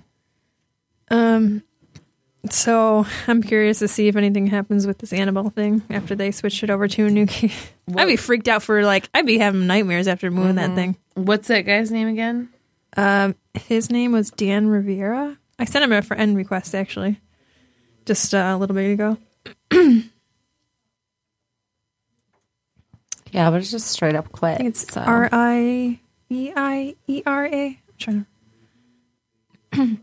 Um. So I'm curious to see if anything happens with this Annabelle thing after they switch it over to a new key. I'd be freaked out for like I'd be having nightmares after moving that thing. What's that guy's name again? Um, his name was Dan Rivera. I sent him a friend request actually, just uh, a little bit ago. Yeah, but it's just straight up quit. I think it's so. R I V I E R A. I'm trying to.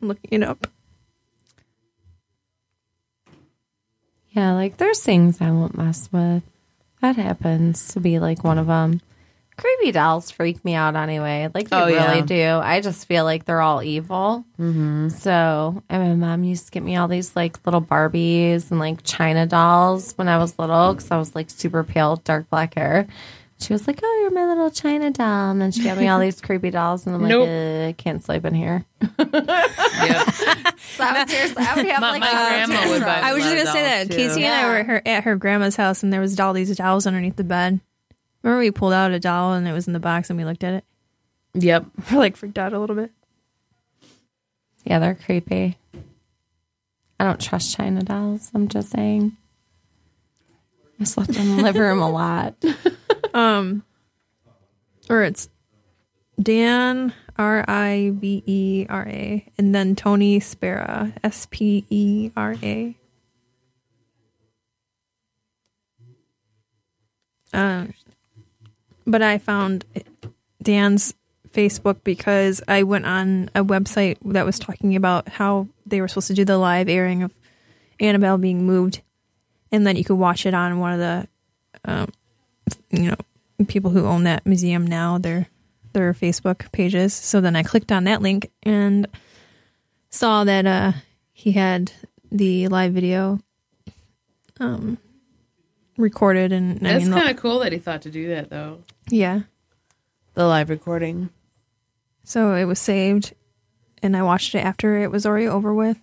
Looking it up. Yeah, like there's things I won't mess with. That happens to be like one of them. Creepy dolls freak me out anyway. Like they Oh, really yeah. do. I just feel like they're all evil. Mm-hmm. So, and my mom used to get me all these like little Barbies and like China dolls when I was little because I was like super pale, dark black hair. She was like, "Oh, you're my little China doll," and then she got me all these creepy dolls, and I'm like, Nope. uh, "I can't sleep in here." Yep. So I would seriously, I would have My- like my a grandma would buy I was just gonna say that dolls, Casey too. and I were at her, at her grandma's house, and there was all these dolls underneath the bed. Remember we pulled out a doll and it was in the box, and we looked at it. Yep. We're like freaked out a little bit. Yeah, they're creepy. I don't trust China dolls. I'm just saying. I slept in the living room a lot. Um, or it's Dan R I V E R A, and then Tony Spera S P E R A. Um, but I found Dan's Facebook because I went on a website that was talking about how they were supposed to do the live airing of Annabelle being moved, and then you could watch it on one of the, um, you know, people who own that museum now their their Facebook pages. So then I clicked on that link and saw that uh, he had the live video um, recorded, and I That's kind of cool that he thought to do that though. Yeah. The live recording. So it was saved, and I watched it after it was already over with.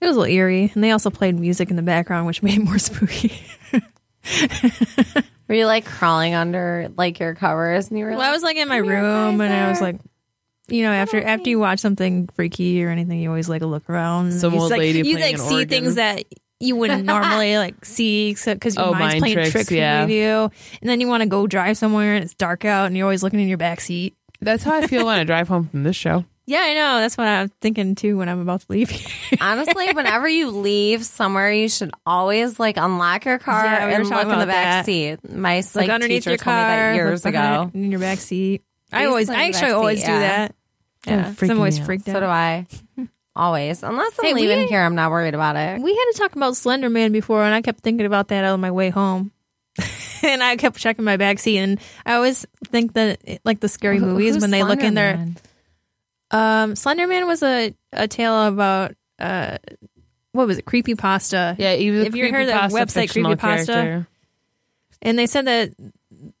It was a little eerie, and they also played music in the background, which made it more spooky. Were you like crawling under like your covers and you were well, like, I was like in my room, and I was like, you know, after after you watch something freaky or anything, you always like look around. and Some you old like, lady you like an see organ. things that you wouldn't normally like see, except because your Oh, mind's mind playing tricks, tricks, yeah. with you, and then you want to go drive somewhere and it's dark out, and you're always looking in your back seat. That's how I feel when I drive home from this show. Yeah, I know. That's what I'm thinking too when I'm about to leave. Honestly, whenever you leave somewhere, you should always like unlock your car Yeah, we and talking look in the about back that. seat. My Look psych underneath teacher your told me that car, years ago. in your back seat. I always, I actually always seat, do yeah. that. Yeah. freaking I'm always me out. freaked So do I. Always, unless I'm Hey, we- leaving here, I'm not worried about it. We had to talk about Slender Man before, and I kept thinking about that on my way home. and I kept checking my back seat, and I always think that, it- like the scary Who- movies, when they look in there. Slenderman? Um, Slender Man was a a tale about uh, what was it? Creepy pasta. Yeah, even If you heard that website creepy pasta, and they said that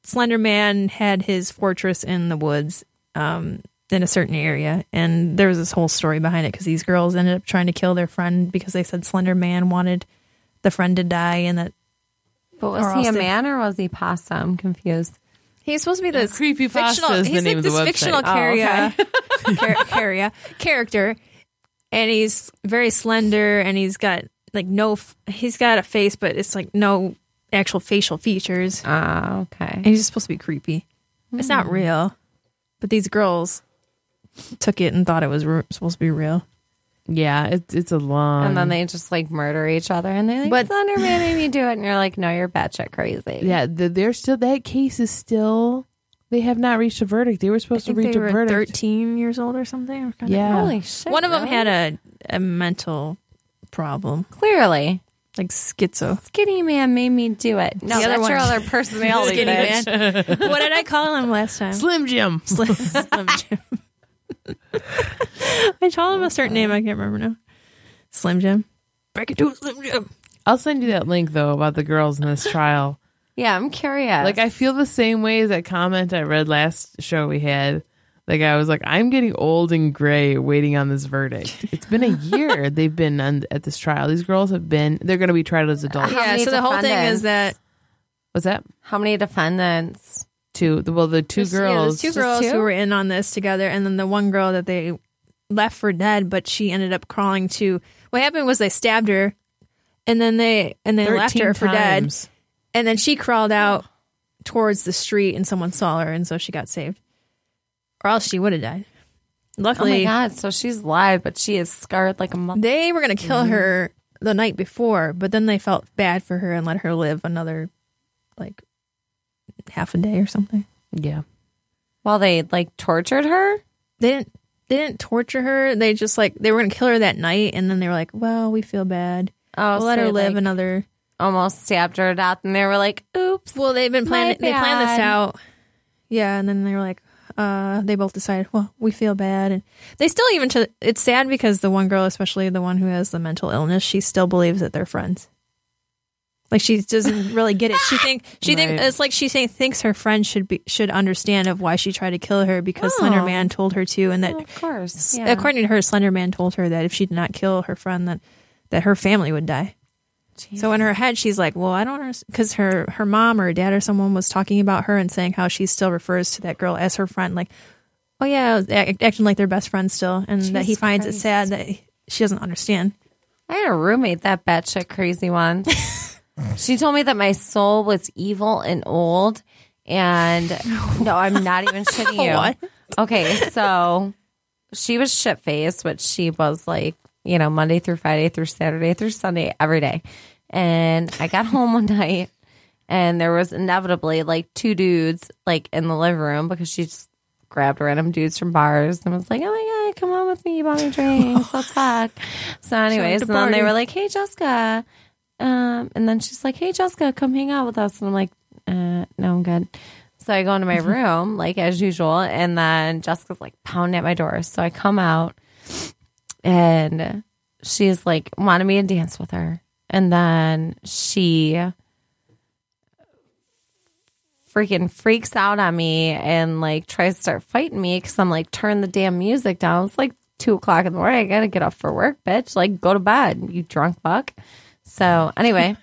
Slender Man had his fortress in the woods, um, in a certain area, and there was this whole story behind it because these girls ended up trying to kill their friend because they said Slender Man wanted the friend to die, and that But was he a they- man or was he pasta? I'm confused. he's supposed to be this creepy fictional. is the he's name like of the this website. fictional Oh, carrier, char- carrier character, and he's very slender, and he's got like no, f- he's got a face, but it's like no actual facial features. Ah, okay. And he's just supposed to be creepy. It's not Hmm. real, but these girls took it and thought it was re- supposed to be real. Yeah, it's it's a long. And then they just like murder each other, and they like, But- Slenderman made me do it, and you're like, no, you're batshit crazy. yeah, the, they're still that case is still. They have not reached a verdict. They were I supposed to think reach they a were verdict. thirteen years old or something. or kinda- Yeah. Holy shit! one of them really? had a a mental problem, clearly. like schizo. Skinny man made me do it. No, The other that's one- your other personality. Skinny bitch. man. what did I call him last time? Slim Jim. Slim, Slim Jim. I told him a certain name. I can't remember now. Slim Jim. Break it to a Slim Jim. I'll send you that link though about the girls in this trial. Yeah, I'm curious. Like I feel the same way as that comment I read last show we had. Like I was like, I'm getting old and gray waiting on this verdict. It's been a year they've been on, at this trial. These girls have been. They're going to be tried as adults. How yeah. many So the whole thing defendants? is that What's that? how many defendants? Two. The, well, the two There's- yeah, girls. there's two Just girls two? who were in on this together, and then the one girl that they left for dead, but she ended up crawling to. What happened was they stabbed her, and then they and they left 13 her for dead, and then she crawled out towards the street, and someone saw her, and so she got saved, or else she would have died. Oh my Luckily, god! So she's alive but she is scarred like a mother. they were going to kill Mm-hmm. her the night before, but then they felt bad for her and let her live another like half a day or something. Yeah. While they like tortured her. they didn't they didn't torture her. They just like they were gonna kill her that night, and then they were like, "Well, we feel bad. Oh, We'll so let her they, live like, another." almost stabbed her to death, and they were like, "Oops." Well, they've been planning. My They planned this out. Yeah, and then they were like, uh, they both decided, well, we feel bad, and they still even. To, it's sad because the one girl, especially the one who has the mental illness, she still believes that they're friends. Like she doesn't really get it. She think she think it's like she think, thinks her friend should be should understand of why she tried to kill her because Slender Oh. Man told her to, and that Well, of course. Yeah. According to her, Slender Man told her that if she did not kill her friend, that that her family would die. So in her head, she's like, "Well, I don't understand," because her her mom or dad or someone was talking about her and saying how she still refers to that girl as her friend, like, "Oh yeah," acting like they're best friends still, and that he finds it sad that she doesn't understand. I had a roommate that batshit crazy once. she told me that my soul was evil and old. And no, I'm not even shitting you. What? Okay, so she was shit faced, which she was like, you know, Monday through Friday through Saturday through Sunday every day. And I got home one night and there was inevitably like two dudes like in the living room because she just grabbed random dudes from bars and was like, "Oh my god, come on with me, you bought me drinks, let's fuck." So, anyways, and then they were like, "Hey, Jessica," um, and then she's like, "Hey, Jessica, come hang out with us," and I'm like, uh, "No, I'm good." So I go into my room like as usual, and then Jessica's like pounding at my door. So I come out, and she's like wanted me to dance with her, and then she freaking freaks out on me and like tries to start fighting me because I'm like, turn the damn music down. It's like two o'clock in the morning. I gotta get up for work, bitch. Like, go to bed, you drunk fuck. So anyway,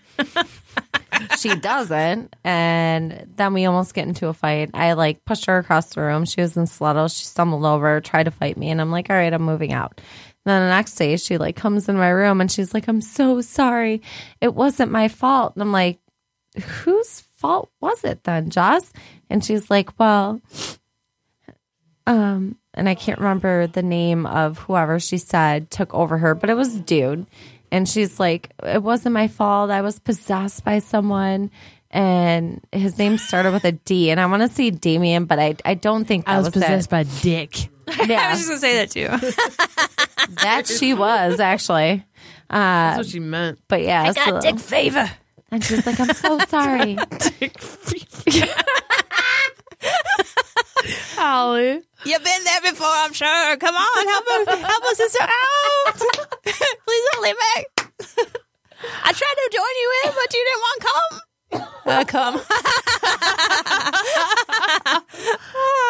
she doesn't, and then we almost get into a fight. I like pushed her across the room. She was in sluddles. She stumbled over, tried to fight me, and I'm like, all right, I'm moving out. And then the next day, she like comes in my room and she's like, I'm so sorry. It wasn't my fault. And I'm like, whose fault was it then, Joss? And she's like, well, um, and I can't remember the name of whoever she said took over her, but it was dude. And she's like, it wasn't my fault. I was possessed by someone. And his name started with a D. And I want to say Damien, but I, I don't think that I was, was, possessed it. by Dick. Yeah. I was just gonna say that too. that she was actually. That's um, what she meant. But yeah, I got so- Dick favor. and she's like, I'm so sorry. Holly. You've been there before, I'm sure. Come on, help us, help us sister out. Please don't leave me. I tried to join you in, but you didn't want to come. Uh, come.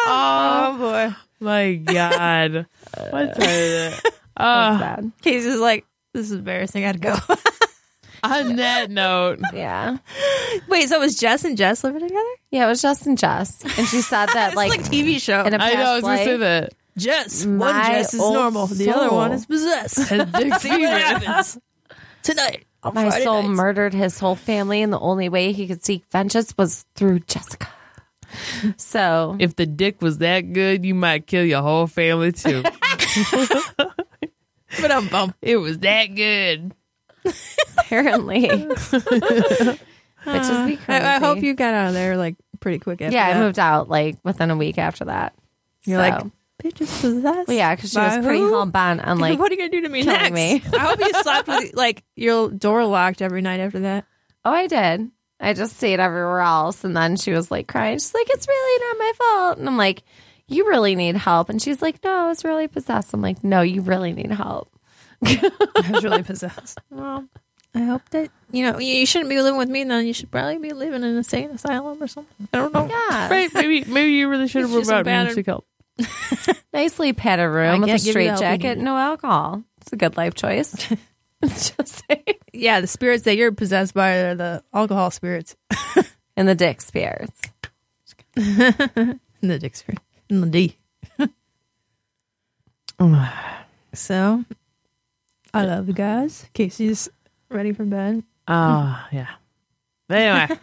oh boy. My God. What's that? Bad. Casey's like, this is embarrassing. I gotta go. on that note, Yeah. Wait, so it was Jess and Jess living together? Yeah, it was just and Jess. And she said that It's like, like, TV show. in a I know I was past going to say that. Jess, one one My Jess Jess is is old normal. normal. The The other other soul. one one is is possessed. And Dick See what happens tonight. On my Friday soul nights. murdered his whole family, and the only way he could seek vengeance was through Jessica. So If the dick was that good, you might kill your whole family too. But I'm bummed. it was that good. Apparently, bitches be crazy. I, I hope you got out of there like pretty quick after Yeah, I moved out like within a week after that. You're So- like, bitch is possessed. Well, yeah, because she was pretty who? hell bent on like, what are you gonna do to me next? me. I hope you slept with like your door locked every night after that. oh, I did. I just stayed everywhere else, and then she was like crying. She's like, "It's really not my fault," and I'm like, "You really need help," and she's like, "No, I was really possessed." I'm like, "No, you really need help." I was really possessed. Well, I hope that you know you, you shouldn't be living with me. Then you should probably be living in a insane asylum or something. I don't know. Yeah, Right? Maybe maybe you really should have She's brought battered. music help. nicely padded room I with a can't give you straight help you jacket, need. no alcohol. It's a good life choice. just saying. Yeah, the spirits that you're possessed by are the alcohol spirits And the dick spirits. and the dick spirit and the D. So, I love you guys. Casey's ready for bed. Oh, yeah. But anyway.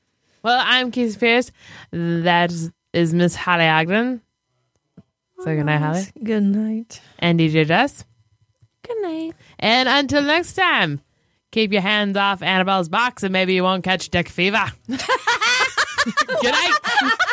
well, I'm Casey Pierce. That is, is Miss Holly Ogden. So oh, good night, Holly. Good night. And DJ Jess. Good night. And until next time, keep your hands off Annabelle's box and maybe you won't catch dick fever. good night.